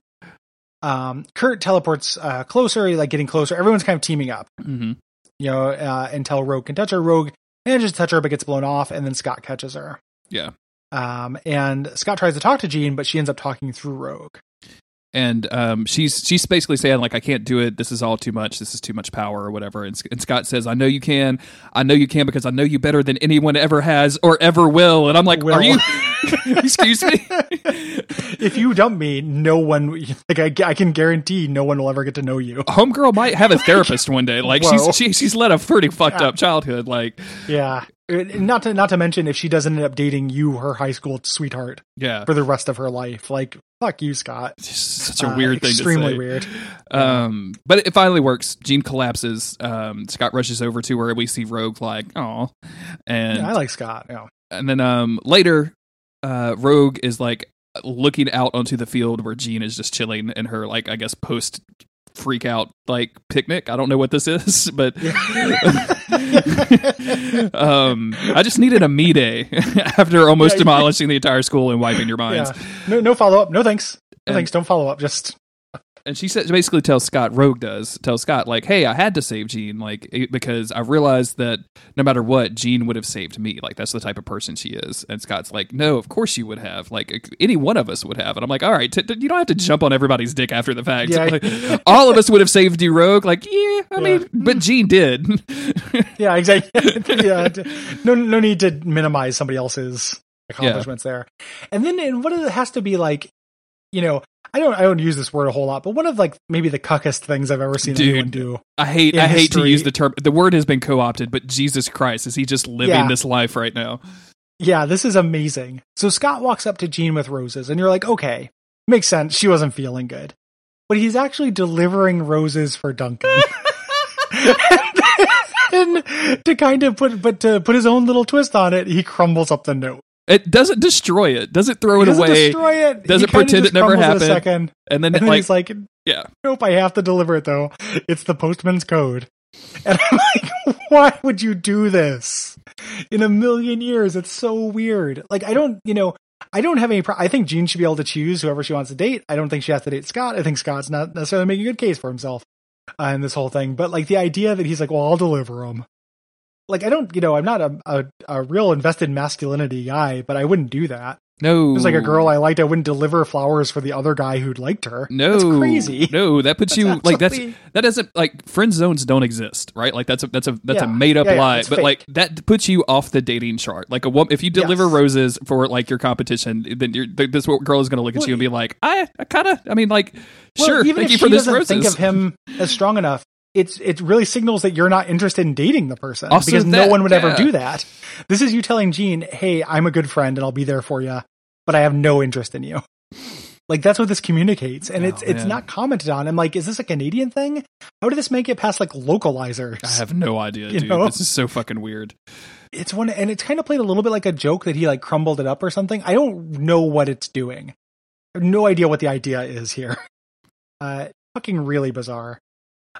Um, Kurt teleports uh, closer, like getting closer. Everyone's kind of teaming up. hmm you know, uh, until Rogue can touch her. Rogue manages to touch her, but gets blown off, and then Scott catches her. Yeah. Um, and Scott tries to talk to Jean, but she ends up talking through Rogue. And um, she's she's basically saying like I can't do it. This is all too much. This is too much power or whatever. And, and Scott says I know you can. I know you can because I know you better than anyone ever has or ever will. And I'm like, Will. are you? <laughs> Excuse me. <laughs> if you dump me, no one, like, I, I can guarantee no one will ever get to know you. Homegirl might have a therapist one day. Like Whoa. she's she, she's led a pretty fucked up childhood. Like Yeah. Uh, Not to, not to mention if she doesn't end up dating you, her high school sweetheart, yeah, for the rest of her life. Like, fuck you, Scott. it's such a Uh, weird thing. Extremely to say. weird. <laughs> Um, but it finally works. Jean collapses. Um, Scott rushes over to her. We see Rogue like, oh, and Yeah, I like Scott. Yeah. and then um later, uh, Rogue is like looking out onto the field where Jean is just chilling in her like I guess post freak out like picnic. I don't know what this is, <laughs> but <laughs> um, I just needed a me day <laughs> after almost Yeah, demolishing the entire school and wiping your minds. Yeah. No, no follow up. No thanks. No And- thanks. Don't follow up. Just and she said basically tells Scott Rogue does tell Scott like, "Hey, I had to save Jean like it- because I realized that no matter what, Jean would have saved me. Like that's the type of person she is." And Scott's like, "No, of course you would have. Like eh, any one of us would have." And I'm like, "All right, t- t- you don't have to jump on everybody's dick after the fact. Yeah. <laughs> Like, all of us would have saved you, Rogue. Like, yeah, I Yeah. mean, but Jean did. <laughs> Yeah, exactly. <laughs> yeah, no, no need to minimize somebody else's accomplishments there. And then, and what it has to be like, you know, I don't, I don't use this word a whole lot, but one of like maybe the cuckest things I've ever seen Dude. anyone do. I hate I hate to use the term. The word has been co-opted, but Jesus Christ, is he just living Yeah. this life right now? Yeah, this is amazing. So Scott walks up to Jean with roses, and you're like, okay, makes sense. She wasn't feeling good, but he's actually delivering roses for Duncan. <laughs> and to kind of put, but to put his own little twist on it, he crumbles up the note. It doesn't destroy it. Doesn't throw it He doesn't away. destroy it. Doesn't kinda pretend it never happened. Second, and then, and then like, he's like, yeah, "Nope, I have to deliver it though. It's the postman's code." And I'm <laughs> like, "Why would you do this? In a million years, it's so weird. Like, I don't, you know, I don't have any. Pro- I think Jean should be able to choose whoever she wants to date. I don't think she has to date Scott. I think Scott's not necessarily making a good case for himself uh, in this whole thing. But like the idea that he's like, "Well, I'll deliver him." Like, I don't, you know, I'm not a, a, a real invested masculinity guy, but I wouldn't do that. no, There's like a girl I liked. I wouldn't deliver flowers for the other guy who'd liked her. No, that's crazy. No, that puts That's you like that's that doesn't like friend zones don't exist, right? Like that's a that's a that's a made up Yeah, yeah, lie, but fake. like that puts you off the dating chart. Like a woman, if you deliver Yes. roses for like your competition, then you're, th- this girl is going to look at Well, you and be like, I, I kind of, I mean, like, Well, sure, even thank if you she for this doesn't roses. think of him as strong enough, it's it really signals that you're not interested in dating the person Also because no one would ever do that. This is you telling Jean, "Hey, I'm a good friend and I'll be there for you, but I have no interest in you." Like that's what this communicates, and Oh, it's it's man. not commented on. I'm like, is this a Canadian thing? How did this make it past like localizers? I have no idea, You dude. know? This is so fucking weird. it's one and it's kind of played a little bit like a joke that he like crumbled it up or something i don't know what it's doing I have no idea what the idea is here <laughs> uh fucking really bizarre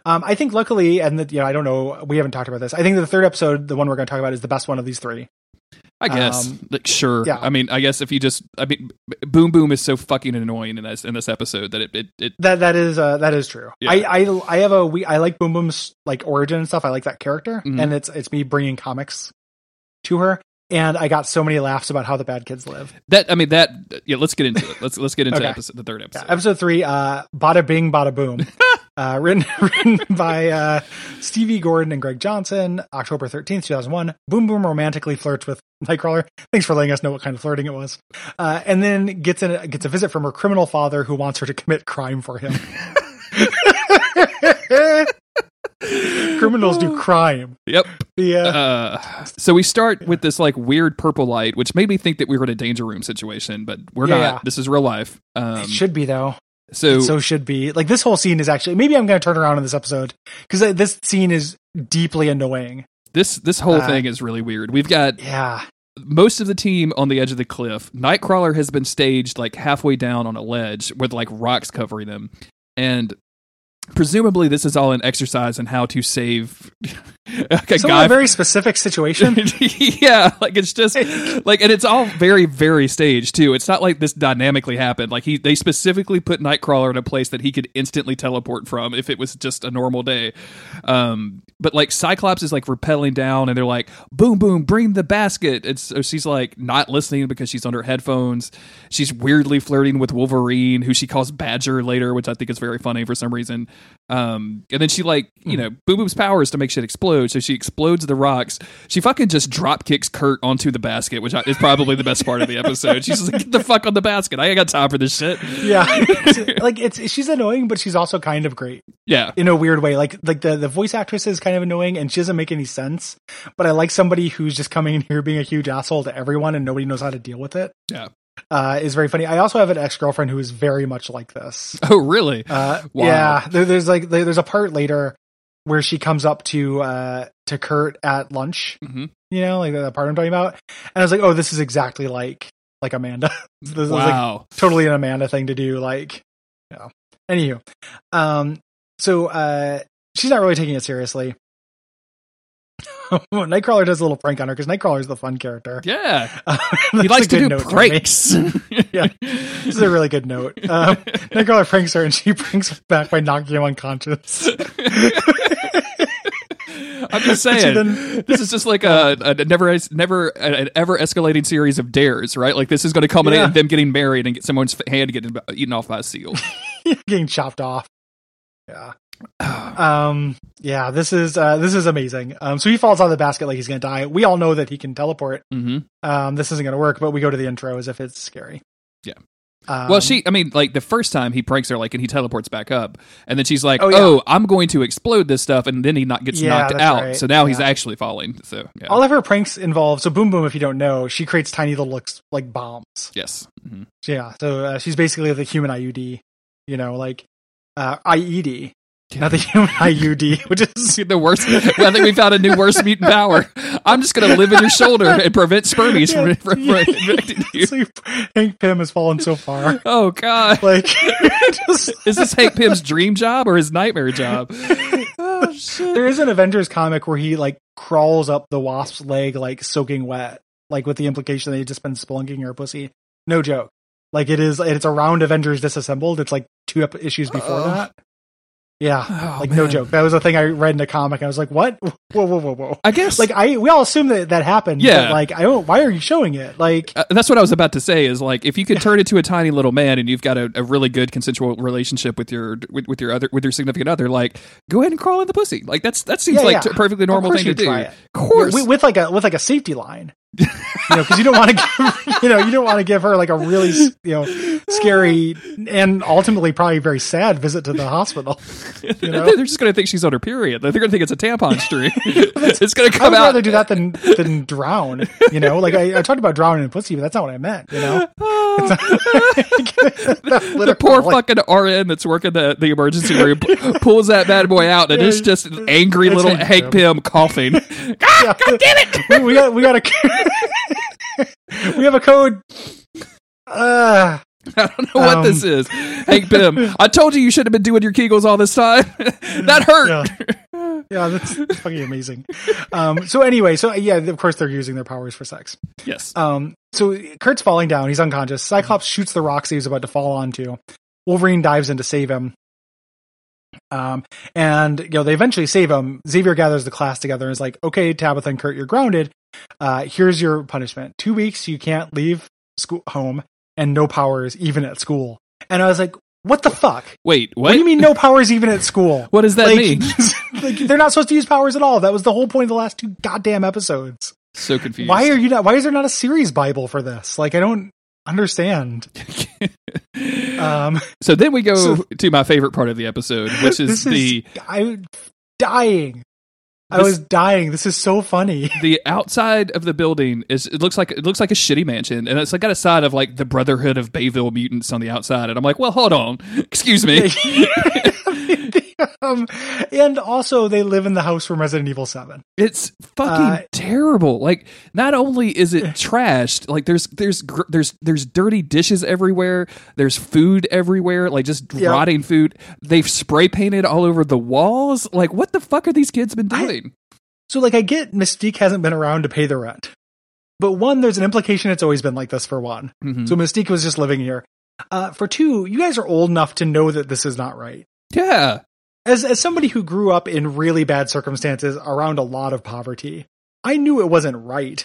um i think luckily and that you know i don't know we haven't talked about this i think the third episode the one we're going to talk about is the best one of these three I guess, Um, like, sure. yeah. I mean, I guess if you just, I mean, Boom Boom is so fucking annoying in this in this episode that it it, it that that is uh that is true Yeah. i i i have a we i like boom boom's like origin and stuff i like that character Mhm. and it's it's me bringing comics to her and i got so many laughs about how the bad kids live that I mean that yeah. Let's get into it. Let's let's get into <laughs> Okay. episode, the third Yeah, episode. episode three, uh, Bada Bing, Bada Boom. <laughs> uh, <laughs> written, written by uh, Stevie Gordon and Greg Johnson, October 13th, 2001. Boom Boom romantically flirts with Nightcrawler. Thanks for letting us know what kind of flirting it was. Uh, and then gets, in, gets a visit from her criminal father who wants her to commit crime for him. <laughs> Criminals do crime. Yep. Uh, Uh, so we start with this like weird purple light, which made me think that we were in a danger room situation, but we're Yeah, not. This is real life. Um, it should be though. So, so should be like this whole scene is actually maybe I'm going to turn around in this episode because this scene is deeply annoying. this this whole uh, thing is really weird. We've got Yeah, most of the team on the edge of the cliff. Nightcrawler has been staged like halfway down on a ledge with like rocks covering them, and presumably this is all an exercise in how to save <laughs> like a so guy a very specific situation. <laughs> yeah, like it's just <laughs> like, and it's all very, very staged too. It's not like this dynamically happened. Like he, they specifically put Nightcrawler in a place that he could instantly teleport from if it was just a normal day. Um, but like Cyclops is like rappelling down, and they're like, "Boom, boom, bring the basket." It's so she's like not listening because she's on her headphones. She's weirdly flirting with Wolverine, who she calls Badger later, which I think is very funny for some reason. Um, and then she like, you know, Boom Boom's power is to make shit explode, so she explodes the rocks. She fucking just drop kicks Kurt onto the basket, which is probably the best part of the episode. She's like, "Get the fuck on the basket! I ain't got time for this shit." yeah, <laughs> like it's she's annoying, but she's also kind of great Yeah, in a weird way. Like like the the voice actress is kind of annoying, and she doesn't make any sense. But I like somebody who's just coming in here being a huge asshole to everyone, and nobody knows how to deal with it. yeah. Uh, is very funny. I also have an ex girlfriend who is very much like this. Oh, really? Uh, Wow. yeah, there, there's like there, there's a part later where she comes up to uh to Kurt at lunch. Mhm. You know, like the part I'm talking about, and I was like, oh, this is exactly like like Amanda. <laughs> this is like wow. totally an Amanda thing to do. Like, you know. Anywho, um, so uh, she's not really taking it seriously. <laughs> Nightcrawler does a little prank on her because Nightcrawler is the fun character. Yeah, <laughs> Uh, he likes to do pranks. yeah, this is a really good note. Um, Nightcrawler pranks her, and she pranks back by knocking him unconscious. I'm just saying, this is just like a, a never, never, an ever escalating series of dares, right? Like this is going to culminate Yeah. in them getting married and get someone's hand getting eaten off by a seal. <laughs> getting chopped off. Yeah. <sighs> Um. Yeah. This is uh. This is amazing. Um. So he falls out of the basket like he's gonna die. We all know that he can teleport. hmm Um. This isn't gonna work. But we go to the intro as if it's scary. Yeah. Um, well, she, I mean, like the first time he pranks her, like, and he teleports back up, and then she's like, Oh, "Oh. I'm going to explode this stuff," and then he not gets Yeah, knocked out. right. So now he's actually falling. So yeah. all of her pranks involve. So Boom Boom, if you don't know, she creates tiny little looks like bombs. yes. hmm Yeah. So uh, she's basically the human IUD. You know, like uh, IED, <laughs> not the human <laughs> IUD, which is <laughs> the worst. I think we found a new worst mutant power. I'm just going to live in your shoulder and prevent spermies from, from, from infecting you. So Hank Pym has fallen so far. Oh God. Like, just, Is this Hank Pym's dream job or his nightmare job? Oh shit! there is an Avengers comic where he like crawls up the wasp's leg like soaking wet, like with the implication that he's just been spelunking her pussy. No joke. Like it is, it's around Avengers Disassembled. It's like two issues before Uh-oh. that. Yeah, Oh, like no joke. That was a thing I read in a comic. I was like, "What? <laughs> Whoa, whoa, whoa, whoa!" I guess Like I, we all assume that that happened. Yeah. but, like I don't. Why are you showing it? Like, Uh, that's what I was about to say. Is like if you could <laughs> turn into a tiny little man and you've got a, a really good consensual relationship with your with, with your other with your significant other, like go ahead and crawl in the pussy. Like that's that seems Yeah, like yeah. a perfectly normal thing to do. try it. Of course, with, with like a with like a safety line. You know, because you don't want to, give, <laughs> you know, you don't want to give her like a really, you know, scary and ultimately probably very sad visit to the hospital. You know, they're just going to think she's on her period. They're going to think it's a tampon string. <laughs> <laughs> it's going to come out. I would out. rather do that than than drown. You know, like I, I talked about drowning in pussy, but that's not what I meant. You know, oh. the poor fucking RN that's working the, the emergency room pulls that bad boy out, and Yeah, it's just an angry little Hank Pym coughing. God damn it! We got we got a <laughs> we have a code. Uh, <laughs> I don't know what Um, this is. Hank Pym, <laughs> I told you you shouldn't have been doing your Kegels all this time. that hurt. yeah, yeah, that's, fucking amazing. Um, so anyway, so yeah, of course they're using their powers for sex. Yes. Um, so Kurt's falling down. He's unconscious. Cyclops shoots the rocks he was about to fall onto. Wolverine dives in to save him. Um, and you know they eventually save him. Xavier gathers the class together and is like, "Okay, Tabitha and Kurt, you're grounded. Uh, here's your punishment: two weeks you can't leave school home, and no powers even at school." And I was like, "What the fuck? Wait, what? What, do you mean no <laughs> powers even at school? What does that like, mean? <laughs> like, they're not supposed to use powers at all. That was the whole point of the last two goddamn episodes. So confused. Why are you not? Why is there not a series Bible for this? Like, I don't understand. <laughs> Um, so then we go So- to my favorite part of the episode, which is the is I'm dying. I was dying. This is so funny. <laughs> the outside of the building is it looks like it looks like a shitty mansion and it's like got a side of like the brotherhood of bayville mutants on the outside and i'm like well hold on excuse me <laughs> <laughs> um, and also, they live in the house from Resident Evil Seven. it's fucking Uh, terrible like not only is it <laughs> trashed like there's there's gr- there's there's dirty dishes everywhere there's food everywhere like just Yep. rotting food they've spray painted all over the walls like what the fuck are these kids been I- doing So, like, I get Mystique hasn't been around to pay the rent, but one, there's an implication it's always been like this. For one, Mhm. so Mystique was just living here. Uh, for two, you guys are old enough to know that this is not right. yeah as as somebody who grew up in really bad circumstances around a lot of poverty, I knew it wasn't right.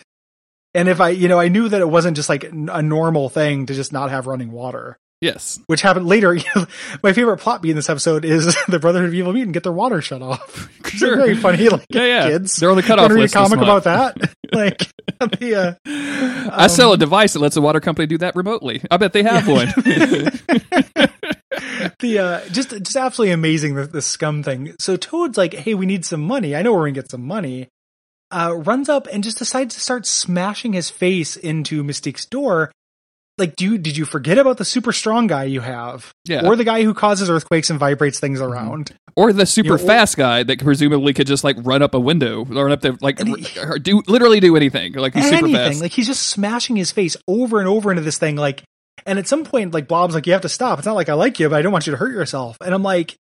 And if I, you know, I knew that it wasn't just like a normal thing to just not have running water, yes which happened later. <laughs> My favorite plot beat in this episode is <laughs> the Brotherhood of Evil Mutant get their water shut off. <laughs> Sure. very funny, like yeah yeah kids. they're on the cutoff a list comic about that? like the, uh, I sell a um, device that lets the water company do that remotely. I bet they have one. The uh just just absolutely amazing the, the scum thing. So toad's like hey we need some money. I know we're gonna get some money. Uh runs up and just decides to start smashing his face into mystique's door. Like do you did you forget about the super strong guy you have? Yeah. or the guy who causes earthquakes and vibrates things around? Or the super You know, fast guy that presumably could just like run up a window, run up the like he- do literally do anything. Like he's super fast. like he's just smashing his face over and over into this thing like and at some point like blob's like you have to stop it's not like i like you but i don't want you to hurt yourself and i'm like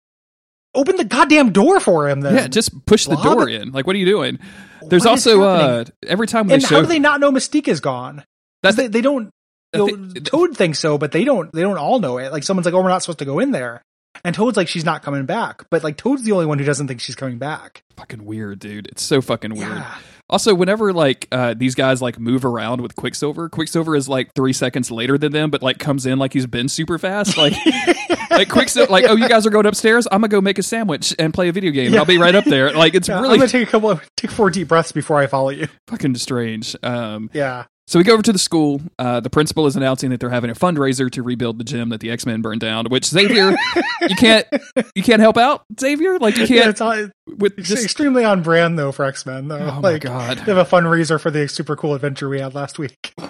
open the goddamn door for him. Then yeah, just push the Blob? door in. Like, what are you doing? There's What also uh every time they and show how do they not know Mystique is gone? That's they, they don't. I You know, Toad thinks so, but they don't. They don't all know it. Like someone's like, "Oh, we're not supposed to go in there," and Toad's like, "She's not coming back." But like, Toad's the only one who doesn't think she's coming back. fucking weird, dude. It's so fucking weird. Yeah. Also, whenever like uh, these guys like move around with Quicksilver, Quicksilver is like three seconds later than them, but like comes in like he's been super fast. Like, <laughs> like Quicksilver, like oh, you guys are going upstairs. I'm gonna go make a sandwich and play a video game. Yeah. I'll be right up there. Like it's Yeah, really I'm gonna take a couple of take four deep breaths before I follow you. fucking strange. Um, Yeah. So we go over to the school. Uh, the principal is announcing that they're having a fundraiser to rebuild the gym that the X Men burned down. Which Xavier, <laughs> you can't, you can't help out, Xavier. Like you can't it's, all, with it's extremely on brand though for X Men though. Oh my like, god! They have a fundraiser for the super cool adventure we had last week. <clears throat>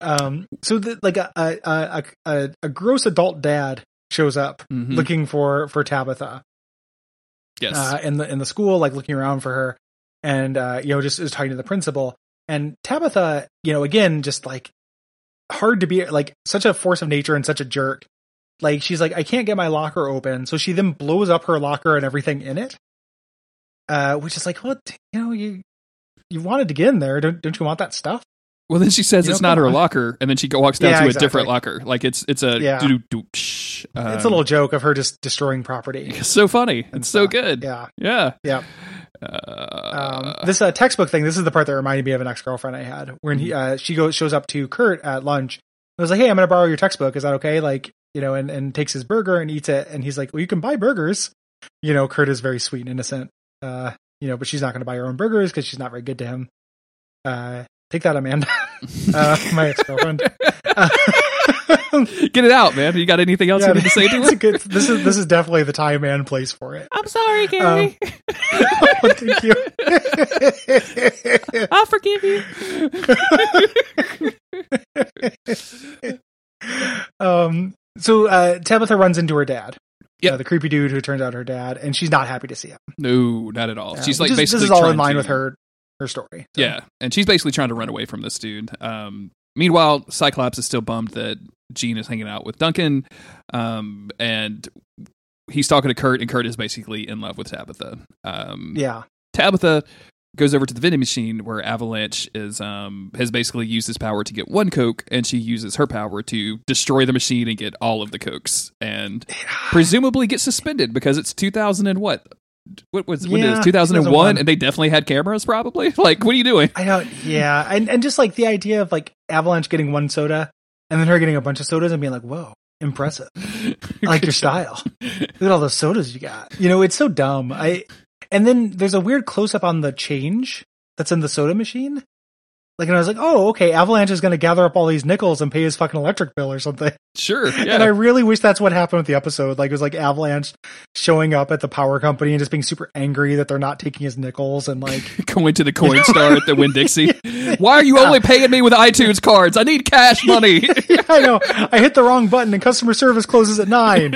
Um, so the, like a, a a a a gross adult dad shows up Mhm. looking for for Tabitha Yes. uh, in the in the school, like looking around for her, and uh, you know just is talking to the principal. And Tabitha, you know, again, just like hard to be like such a force of nature and such a jerk. Like she's like, I can't get my locker open, so she then blows up her locker and everything in it. Uh, which is like, well, you know, you you wanted to get in there, don't don't you want that stuff? Well, then she says You know, it's not her on. locker, and then she walks down Yeah, to a exactly. different locker. Like it's it's a Yeah. doo-doo-doo-psh. it's a Um, little joke of her just destroying property. <laughs> It's so funny. It's so good. Yeah. Yeah. Yeah. Uh, Um, this uh, textbook thing. This is the part that reminded me of an ex girlfriend I had when he uh, she goes shows up to Kurt at lunch. I was like, "Hey, I'm going to borrow your textbook. Is that okay?" Like, you know, and and takes his burger and eats it. And he's like, "Well, you can buy burgers." You know, Kurt is very sweet and innocent. Uh, you know, but she's not going to buy her own burgers because she's not very good to him. Uh, take that, Amanda. <laughs> uh, my ex girlfriend. <laughs> <laughs> Get it out, man. You got anything else you need to say <laughs> to it's good. This is this is definitely the time and place for it. I'm sorry, Gary. <laughs> Thank you. I'll forgive you. um so uh tabitha runs into her dad Yeah, uh, the creepy dude who turns out her dad and she's not happy to see him No, not at all. Yeah, she's like is- basically this is all in line to- with her her story So, Yeah, and she's basically trying to run away from this dude. Um, meanwhile, Cyclops is still bummed that Jean is hanging out with Duncan, um, and he's talking to Kurt, and Kurt is basically in love with Tabitha. Um, yeah Tabitha goes over to the vending machine where Avalanche is um has basically used his power to get one Coke, and she uses her power to destroy the machine and get all of the Cokes, and presumably get suspended because it's two thousand and what. What was when Yeah, is two thousand and 2001. And they definitely had cameras, probably. <laughs> Like, what are you doing? i don't yeah and and just like the idea of like avalanche getting one soda and then her getting a bunch of sodas and being like whoa impressive. I <laughs> like your style. Look at all those sodas you got. You know it's so dumb. I and then there's a weird close-up on the change that's in the soda machine like and i was like oh okay avalanche is going to gather up all these nickels and pay his fucking electric bill or something Sure. <laughs> Yeah. and i really wish that's what happened with the episode like it was like avalanche showing up at the power company and just being super angry that they're not taking his nickels and like <laughs> Going to the coin <laughs> star at the Winn Dixie. Why are you only paying me with iTunes cards? I need cash money. i know i hit the wrong button and customer service closes at nine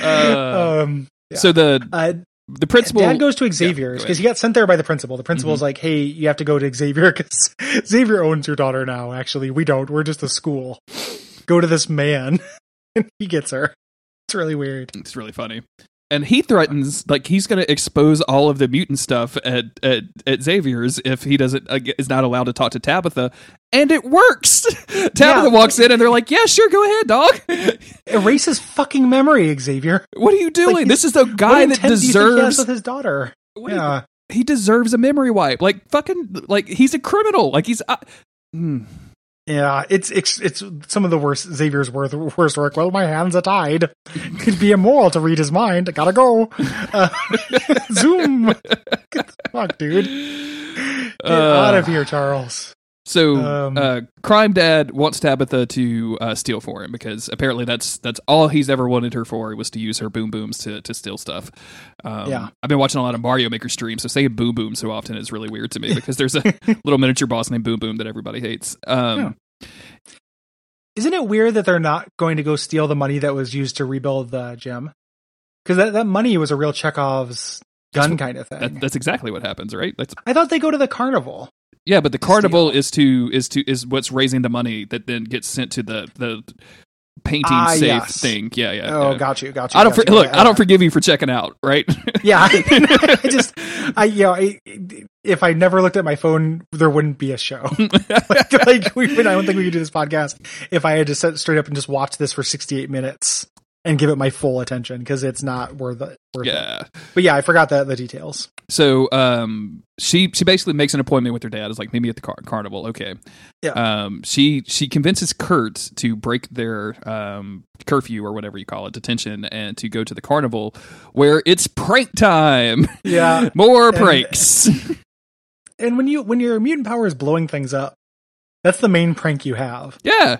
Uh, um yeah. So the uh, the principal Dad goes to Yeah, Xavier's because he got sent there by the principal. The principal's mm-hmm. like, "Hey, you have to go to Xavier because <laughs> Xavier owns your daughter now. Actually, we don't. We're just a school. Go to this man, <laughs> and he gets her. It's really weird. It's really funny. And he threatens like he's going to expose all of the mutant stuff at, at at Xavier's if he doesn't uh, is not allowed to talk to Tabitha, and it works. <laughs> Tabitha Yeah. walks in and they're like, "Yeah, sure, go ahead, dog. <laughs> Erase his fucking memory, Xavier. what are you doing? Like, this is the guy that intent do you think he has deserves with his daughter. do you- Yeah, he deserves a memory wipe. Like fucking like he's a criminal. Like he's uh, mm. Yeah. It's it's it's some of the worst Xavier's worst worst work. Well, my hands are tied. It'd be immoral to read his mind. I gotta go. Uh, <laughs> zoom. Get the fuck, dude. Get Uh, out of here, Charles. So, Um, uh, crime dad wants Tabitha to uh, steal for him because apparently that's that's all he's ever wanted her for was to use her boom booms to to steal stuff. Um, Yeah. I've been watching a lot of Mario Maker streams, so saying boom boom so often is really weird to me because there's a <laughs> little miniature boss named Boom Boom that everybody hates. Um, Isn't it weird that they're not going to go steal the money that was used to rebuild the gym? Because that, that money was a real Chekhov's gun kind of thing. that, that's exactly what happens, right? That's I thought they go to the carnival. Yeah, but the carnival is to is to is what's raising the money that then gets sent to the the painting Ah, safe yes. thing. Yeah, yeah. Oh, yeah. got you, got you. I don't for, you. look. Yeah. I don't forgive you for checking out, right? <laughs> Yeah, <laughs> I just, I you know, I, if I never looked at my phone, there wouldn't be a show. <laughs> like, like we, I don't think we could do this podcast if I had to sit straight up and just watch this for sixty-eight minutes and give it my full attention because it's not worth it. Worth it. yeah. But yeah, I forgot the the details. So um, she she basically makes an appointment with her dad. Is like, meet me at the car- carnival. Okay. Yeah. Um, she she convinces Kurt to break their um curfew or whatever you call it, detention, and to go to the carnival where it's prank time. Yeah, <laughs> More And- pranks. <laughs> and when you when your mutant power is blowing things up, that's the main prank you have. yeah.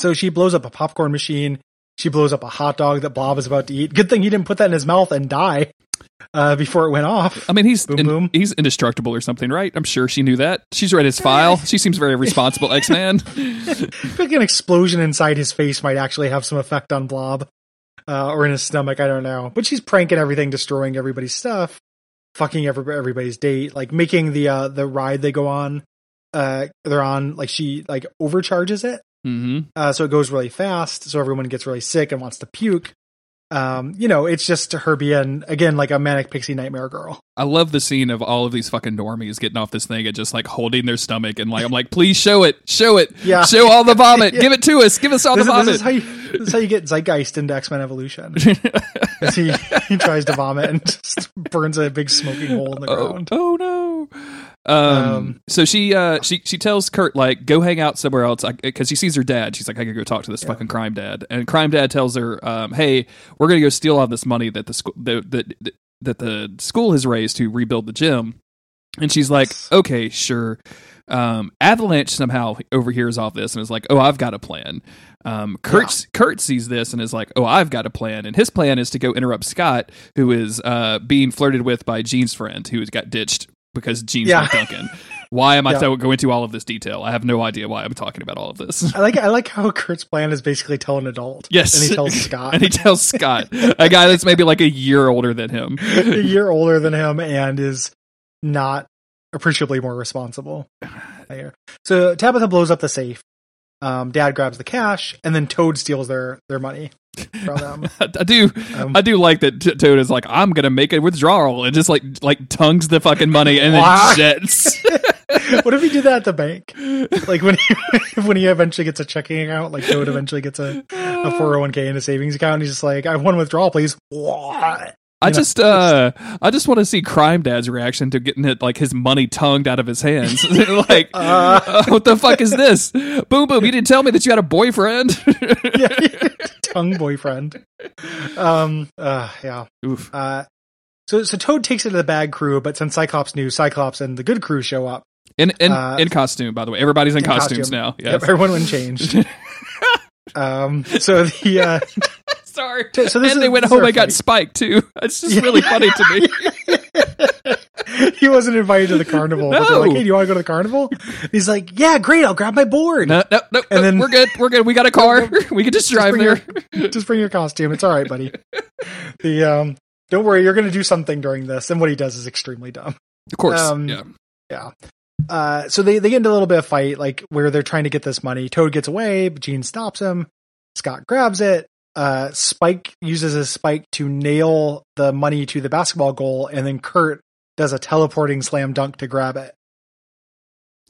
So she blows up a popcorn machine. She blows up a hot dog that Blob is about to eat. Good thing he didn't put that in his mouth and die uh, before it went off. I mean, he's Boom, in- boom. he's indestructible or something, right? I'm sure she knew that. She's read his file. She seems very responsible X Man. Like an explosion inside his face might actually have some effect on Blob, uh, or in his stomach. I don't know. But she's pranking everything, destroying everybody's stuff, fucking every, everybody's date, like making the uh, the ride they go on. Uh, they're on like she like overcharges it, hmm uh, so it goes really fast. So everyone gets really sick and wants to puke. Um, you know, it's just her being again like a manic pixie nightmare girl. I love the scene of all of these fucking normies getting off this thing and just like holding their stomach and like I'm like, please show it, show it, Yeah. show all the vomit, <laughs> Yeah. give it to us, give us all This, the is- vomit. this is how you this is how you get Zeitgeist into X Men Evolution. <laughs> He he tries to vomit and <laughs> just burns a big smoking hole in the oh, ground. oh no. Um, Um, so she uh she she tells Kurt like go hang out somewhere else because she sees her dad. She's like I gotta go talk to this fucking crime dad. And crime dad tells her, um, hey, we're gonna go steal all this money that the school that that that the school has raised to rebuild the gym. And she's like, okay, sure. Um, Avalanche somehow overhears all this and is like, oh, I've got a plan. Um, Kurt, Kurt sees this and is like, oh, I've got a plan. And his plan is to go interrupt Scott, who is uh, being flirted with by Jean's friend, who has got ditched because Jean's Yeah. not Duncan. Why am I <laughs> Yeah. going into all of this detail? I have no idea why I'm talking about all of this. I like I like how Kurt's plan is basically tell an adult. Yes. and he tells <laughs> Scott, and he tells Scott, a guy that's maybe like a year older than him. <laughs> a year older than him and is not appreciably more responsible. So Tabitha blows up the safe. Um, Dad grabs the cash, and then Toad steals their their money. <laughs> I do, Um, I do like that. T- Toad is like, I'm gonna make a withdrawal, and just like like tongues the fucking money and then jets. <laughs> what if he did that at the bank? <laughs> Like when he when he eventually gets a checking account, like Toad eventually gets a a four hundred one k in a savings account, and he's just like, "I want to withdraw, please." What? I You know, just, uh, I just want to see Crime Dad's reaction to getting it like his money tongued out of his hands. <laughs> like, Uh. <laughs> uh, what the fuck is this? Boom, boom! You didn't tell me that you had a boyfriend. <laughs> yeah, tongue boyfriend. Um. Uh. Yeah. Oof. Uh. So so Toad takes it to the bad crew, but since Cyclops knew Cyclops and the good crew show up, In in Uh, in costume, by the way. Everybody's in, in costumes costume. now. yep, everyone went changed. um. So the uh. Sorry. So- this and is- they went home and got spiked too. It's just really funny to me. <laughs> he wasn't invited to the carnival. But like, No. hey, do you want to go to the carnival? He's like, yeah, great. I'll grab my board. No, no, no, And no, then- we're good. We're good. We got a car. <laughs> we can just drive bring there. your- <laughs> just bring your costume. It's all right, buddy. the um, don't worry, you're going to do something during this. And what he does is extremely dumb. Of course. Um, yeah. Yeah. Uh, so they they get into a little bit of fight, like where they're trying to get this money. Toad gets away, but Jean stops him. Scott grabs it. Uh, Spike uses his spike to nail the money to the basketball goal, and then Kurt does a teleporting slam dunk to grab it.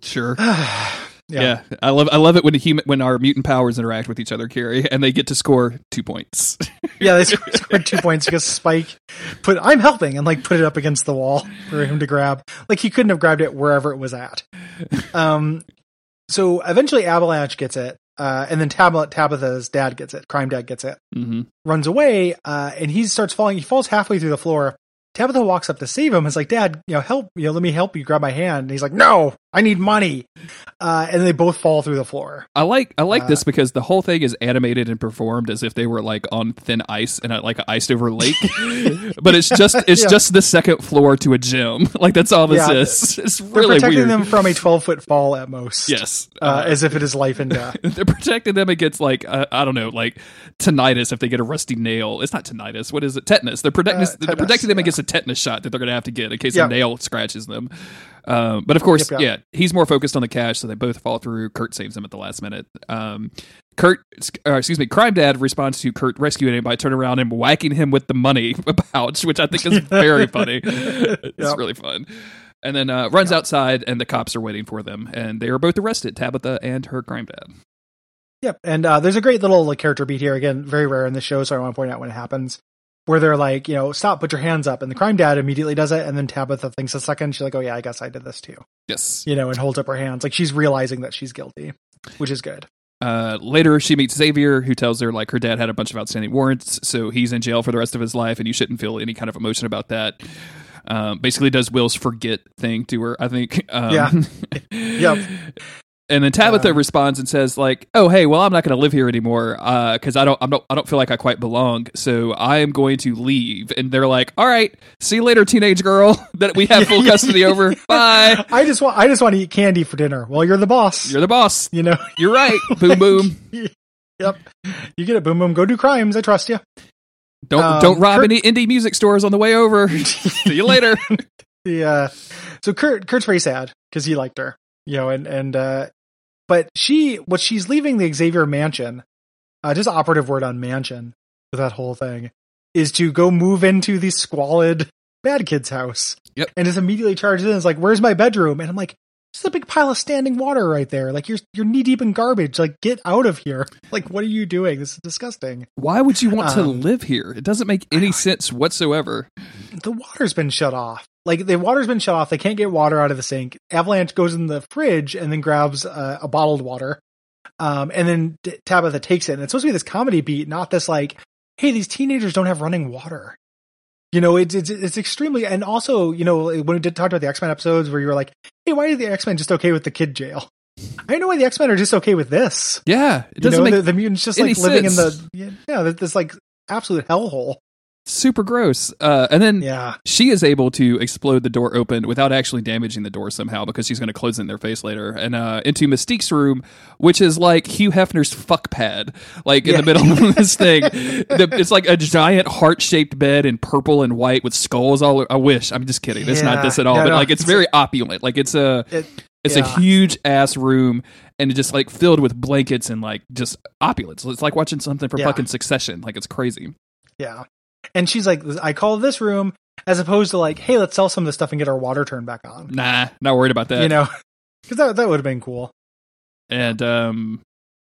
Sure. <sighs> yeah. Yeah. I love I love it when human when our mutant powers interact with each other, Carrie, and they get to score two points. <laughs> Yeah, they scored <laughs> scored two points because Spike put I'm helping and like put it up against the wall for him to grab. Like he couldn't have grabbed it wherever it was at. <laughs> Um so eventually Avalanche gets it, uh, and then Tab- Tabitha's dad gets it, crime dad gets it, hmm runs away, uh, and he starts falling, he falls halfway through the floor. Tabitha walks up to save him. Is like, Dad, you know, help, you know, let me help you. Grab my hand. And he's like, No, I need money. Uh, and they both fall through the floor. I like I like Uh, this because the whole thing is animated and performed as if they were like on thin ice and like an iced over lake. <laughs> but it's just it's Yeah. just the second floor to a gym. <laughs> Like that's all this Yeah. is. <laughs> It's really protecting weird. them from a 12 foot fall at most. yes. Uh, as if it is life and death. they're protecting them against like uh, I don't know, like tinnitus if they get a rusty nail. It's not tinnitus. What is it? Tetanus. They're protecting Uh, they're protecting them yeah. against a tetanus shot that they're going to have to get in case a nail scratches them. Um, but of course, Yep, yep. yeah, he's more focused on the cash, so they both fall through. Kurt saves him at the last minute. Um, Kurt, uh, excuse me, Crime Dad responds to Kurt rescuing him by turning around and whacking him with the money <laughs> pouch, which I think is <laughs> very funny. <laughs> It's Yep. really fun. And then uh, runs outside, and the cops are waiting for them, and they are both arrested, Tabitha and her crime dad. Yep. And uh, there's a great little like character beat here. Again, very rare in this show, so I want to point out when it happens. Where they're like, you know, stop, put your hands up, and the crime dad immediately does it, and then Tabitha thinks a second. She's like, oh yeah, I guess I did this too, Yes. you know, and holds up her hands, like she's realizing that she's guilty, which is good. Uh, later, she meets Xavier, who tells her like her dad had a bunch of outstanding warrants, so he's in jail for the rest of his life, and you shouldn't feel any kind of emotion about that. Um, basically, does Will's forget thing to her. I think. Um, Yeah. <laughs> Yep. And then Tabitha Um, responds and says like, "Oh, hey, well, I'm not going to live here anymore because I don't, I'm not, I don't feel like I quite belong. So I am going to leave." And they're like, "All right, see you later, teenage girl. <laughs> That we have <laughs> full custody over. Bye. <laughs> I just want, I just want to eat candy for dinner. Well, you're the boss. You're the boss. you know. You're right. boom, boom. Yep. You get it. Boom, boom. Go do crimes. I trust you. Don't Um, don't rob Kurt- any indie music stores on the way over. see you later." The uh, so Kurt Kurt's very sad because he liked her, you know, and and uh, but she what she's leaving the Xavier mansion, uh, just operative word on mansion with that whole thing is to go move into the squalid bad kid's house. Yep. and just immediately charges in. It's like, where's my bedroom? And I'm like. There's a big pile of standing water right there. Like you're you're knee deep in garbage. Like get out of here. <laughs> Like what are you doing? This is disgusting. Why would you want to Um, live here? It doesn't make any sense whatsoever. the water's been shut off. Like the water's been shut off. They can't get water out of the sink. Avalanche goes in the fridge and then grabs uh, a bottled water. Um, and then D- Tabitha takes it. And it's supposed to be this comedy beat, not this like, hey, these teenagers don't have running water. You know, it's it's it's extremely, and also, you know, when we did talk about the X Men episodes, where you were like, "Hey, why are the X Men just okay with the kid jail?" I don't know why the X Men are just okay with this. Yeah, it You doesn't know, make the, the mutants just like living sense. in the yeah, yeah, this like absolute hellhole. Super gross. Uh, and then Yeah, she is able to explode the door open without actually damaging the door somehow because she's going to close it in their face later and uh, into Mystique's room, which is like Hugh Hefner's fuck pad, like in Yeah. the middle of <laughs> this thing. The- it's like a giant heart shaped bed in purple and white with skulls all. I wish. I'm just kidding. It's not this at all. Yeah, but no, like it's, it's very opulent. Like it's a. It- it's a huge ass room and it's just like filled with blankets and like just opulence. It's like watching something Yeah. fucking Succession. Like it's crazy. Yeah. And she's like, I call this room as opposed to like, hey, let's sell some of this stuff and get our water turned back on. Nah, not worried about that. You know, <laughs> because that, that would have been cool. and um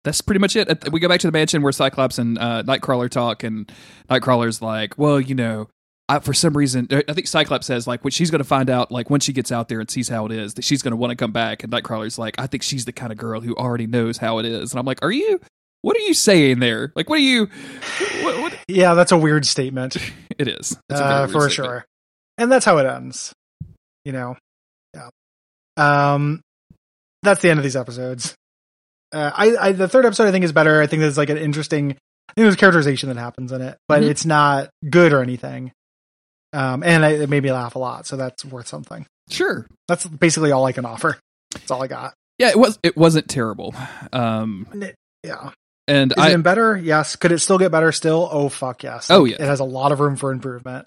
that's pretty much it. We go back to the mansion where Cyclops and uh, Nightcrawler talk, and Nightcrawler's like, "Well, you know, I, for some reason, I think Cyclops says like, when she's going to find out, like, when she gets out there and sees how it is, that she's going to want to come back." And Nightcrawler's like, "I think she's the kind of girl who already knows how it is." And I'm like, "Are you? What are you saying there? Like, what are you? What, what? Yeah, that's a weird statement <laughs> It is It's a very uh, for statement. sure. And that's how it ends. You know, yeah. Um, that's the end of these episodes. Uh, I, I the third episode I think is better. I think there's like an interesting. I think there's characterization that happens in it, but Mhm. it's not good or anything. Um, and I, it made me laugh a lot, so that's worth something. Sure, That's basically all I can offer. That's all I got. yeah, it was. It wasn't terrible. Um, Yeah. And Is I it better? Yes. Could it still get better still? Oh fuck yes. Oh, Like, yeah. It has a lot of room for improvement.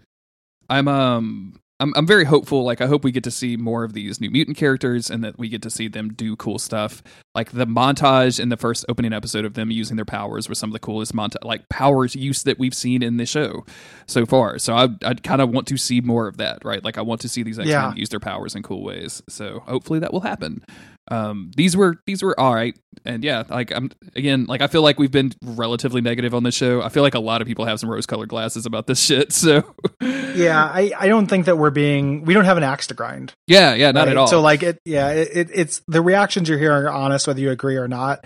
I'm um I'm I'm very hopeful. Like I hope we get to see more of these new mutant characters and that we get to see them do cool stuff. Like the montage in the first opening episode of them using their powers was some of the coolest montage like powers use that we've seen in the show so far. So I I kind of want to see more of that, right? Like I want to see these X-Men Yeah. use their powers in cool ways. So hopefully that will happen. Um these were these were all right. And yeah, like I'm again, like I feel like we've been relatively negative on this show. I feel like a lot of people have some rose-colored glasses about this <laughs> shit. So Yeah, I, I don't think that we're being we don't have an axe to grind. Yeah, yeah, not right? at all. So like it yeah, it, it's the reactions you're hearing are honest whether you agree or not.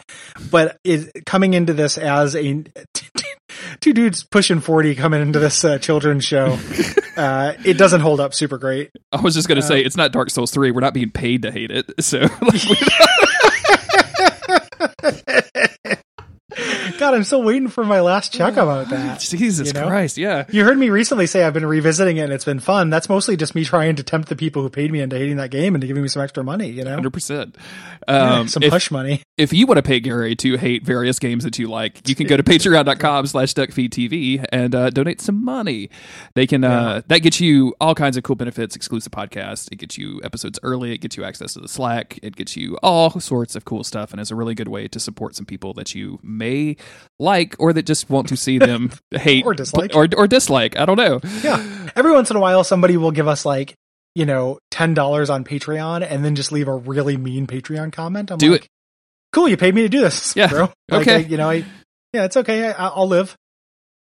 But it coming into this as a two dudes pushing 40 coming into this uh, children's show, <laughs> uh, it doesn't hold up super great. I was just gonna Uh, say it's not Dark Souls three. We're not being paid to hate it, so <laughs> like, we- <laughs> God, I'm still waiting for my last check about that. <laughs> Jesus you know? Christ, yeah. You heard me recently say I've been revisiting it and it's been fun. That's mostly just me trying to tempt the people who paid me into hating that game into giving me some extra money, you know? Hundred percent. Yeah, Um, some if, push money. if you want to pay Gary to hate various games that you like, you can go to <laughs> patreon.com slash duckfeedtv and uh, donate some money. They can uh, that gets you all kinds of cool benefits, exclusive podcasts. It gets you episodes early. It gets you access to the Slack. It gets you all sorts of cool stuff, and is a really good way to support some people that you may like or that just want to see them <laughs> hate Or dislike. or, or dislike. I don't know. Yeah. Every once in a while, somebody will give us like, you know, $10 on Patreon and then just leave a really mean Patreon comment. I'm Do like, it. cool. You paid me to do this, Yeah. bro. Like, Okay. I- you know, I, yeah, it's okay. I, I'll live.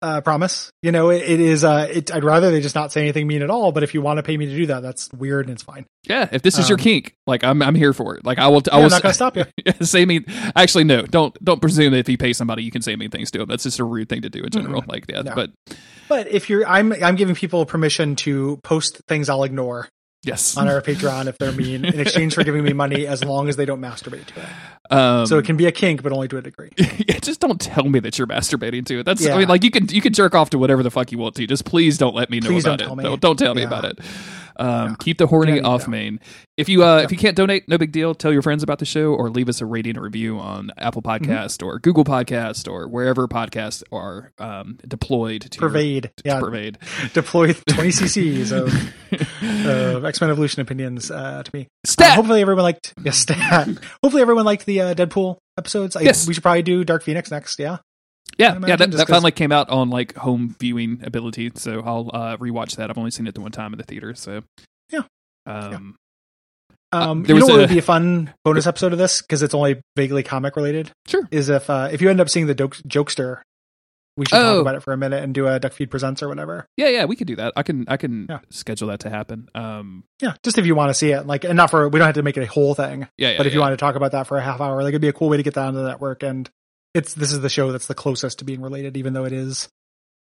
Uh, promise. You know, it, it is, uh, it, I'd rather they just not say anything mean at all, but if you want to pay me to do that, that's weird and it's fine. Yeah, if this is your Um, kink, like I'm, I'm here for it. Like I will, I Yeah, will I'm not to stop you. <laughs> say mean. Actually, no. Don't don't presume that if you pay somebody, you can say mean things to them. That's just a rude thing to do in general. Like yeah, No. but But if you're, I'm, I'm giving people permission to post things I'll ignore yes. on our Patreon if they're mean in exchange for giving me money as long as they don't masturbate to it. Um, So it can be a kink, but only to a degree. <laughs> yeah, just don't tell me that you're masturbating to it. That's I mean, like you can you can jerk off to whatever the fuck you want to. Just please don't let me know Please about don't it. tell me. Don't, don't tell me about it. Um, Yeah. Keep the horny Yeah, off yeah. main. If you uh, if you can't donate, no big deal. Tell your friends about the show or leave us a rating or review on Apple Mm-hmm. Podcast or Google Podcast or wherever podcasts are um, deployed to your- Pervade. to Yeah. pervade. <laughs> deploy <laughs> 20 cc's of, <laughs> of X-Men Evolution opinions uh, to me. Stat! Uh, hopefully everyone liked yes, stat. hopefully everyone liked the uh, Deadpool episodes. I, Yes. We should probably do Dark Phoenix next. Yeah. Yeah, yeah, that, that finally came out on like home viewing ability, so I'll uh, rewatch that. I've only seen it the one time in the theater, so Yeah. Um, Um, there you know what a- would be a fun bonus episode of this because it's only vaguely comic related. Sure. Is if uh, if you end up seeing the Jokester, we should Oh. talk about it for a minute and do a Duck Feed Presents or whatever. yeah, yeah, we could do that. I can, I can Yeah. schedule that to happen. Um, Yeah, just if you want to see it, like, and not for we don't have to make it a whole thing. yeah, yeah but if you want to talk about that for a half hour, like it'd be a cool way to get that on the network. And it's this is the show that's the closest to being related, even though it is,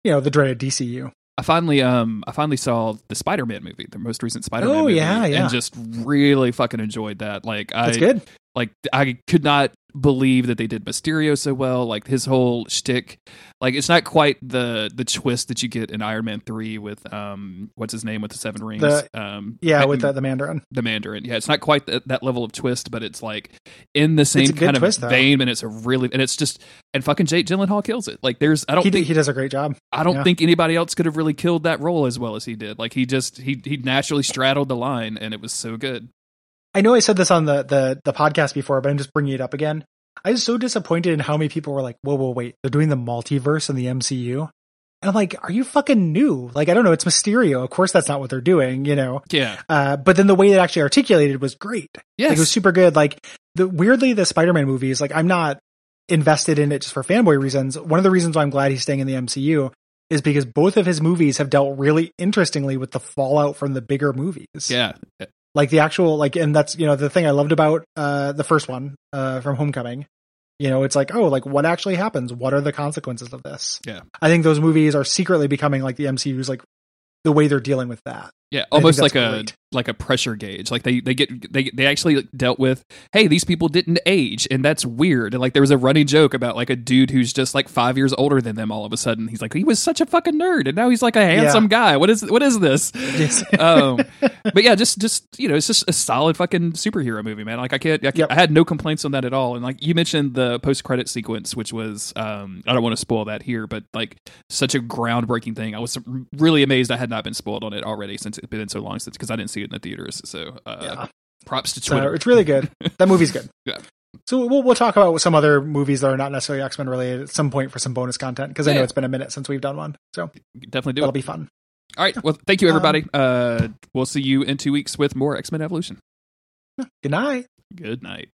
you know, the dreaded DCU. I finally, um, I finally saw the Spider-Man movie, the most recent Spider-Man Oh, movie, yeah, yeah. and just really fucking enjoyed that. Like, I, That's good. like I could not believe that they did Mysterio so well. Like his whole shtick, like it's not quite the the twist that you get in Iron Man three with um what's his name with the seven rings. The- um, Yeah, and- with the, the Mandarin. the Mandarin. Yeah, it's not quite that, that level of twist, but it's like in the same kind twist, of though. vein, and it's a really and it's just and fucking Jake Gyllenhaal kills it. Like there's I don't He, think he does a great job. I don't yeah. think anybody else could have really killed that role as well as he did. Like he just he he naturally straddled the line, and it was so good. I know I said this on the, the, the podcast before, but I'm just bringing it up again. I was so disappointed in how many people were like, whoa, whoa, wait, they're doing the multiverse in the MCU. And I'm like, are you fucking new? Like, I don't know. It's Mysterio. Of course, that's not what they're doing, you know? Yeah. Uh, but then the way it actually articulated was great. Yeah, Like, it was super good. Like the weirdly, the Spider-Man movies, like I'm not invested in it just for fanboy reasons. One of the reasons why I'm glad he's staying in the MCU is because both of his movies have dealt really interestingly with the fallout from the bigger movies. yeah. Like the actual, like, and that's, you know, the thing I loved about, uh, the first one, uh, from Homecoming. You know, it's like, oh, like what actually happens? What are the consequences of this? Yeah. I think those movies are secretly becoming like the MCU's like the way they're dealing with that. Yeah, almost like a great. Like a pressure gauge. Like they they get they they actually dealt with, hey, these people didn't age, and that's weird. And like there was a running joke about like a dude who's just like five years older than them. All of a sudden, he's like he was such a fucking nerd, and now he's like a handsome guy. What is what is this? Yes. <laughs> um, but yeah, just just you know, it's just a solid fucking superhero movie, man. Like I can't, I, can't Yep. I had no complaints on that at all. And like you mentioned the post credit sequence, which was um, I don't want to spoil that here, but like such a groundbreaking thing. I was really amazed I had not been spoiled on it already since it's been so long since because I didn't see it in the theaters. So uh, Yeah. props to So Twitter. it's really good. <laughs> That movie's good. Yeah. So we'll we'll talk about some other movies that are not necessarily X Men related at some point for some bonus content because I know it's been a minute since we've done one. So Definitely do that'll it. be fun. All right. Well, thank you, Um, everybody. uh, we'll see you in two weeks with more X Men Evolution. Good night. Good night.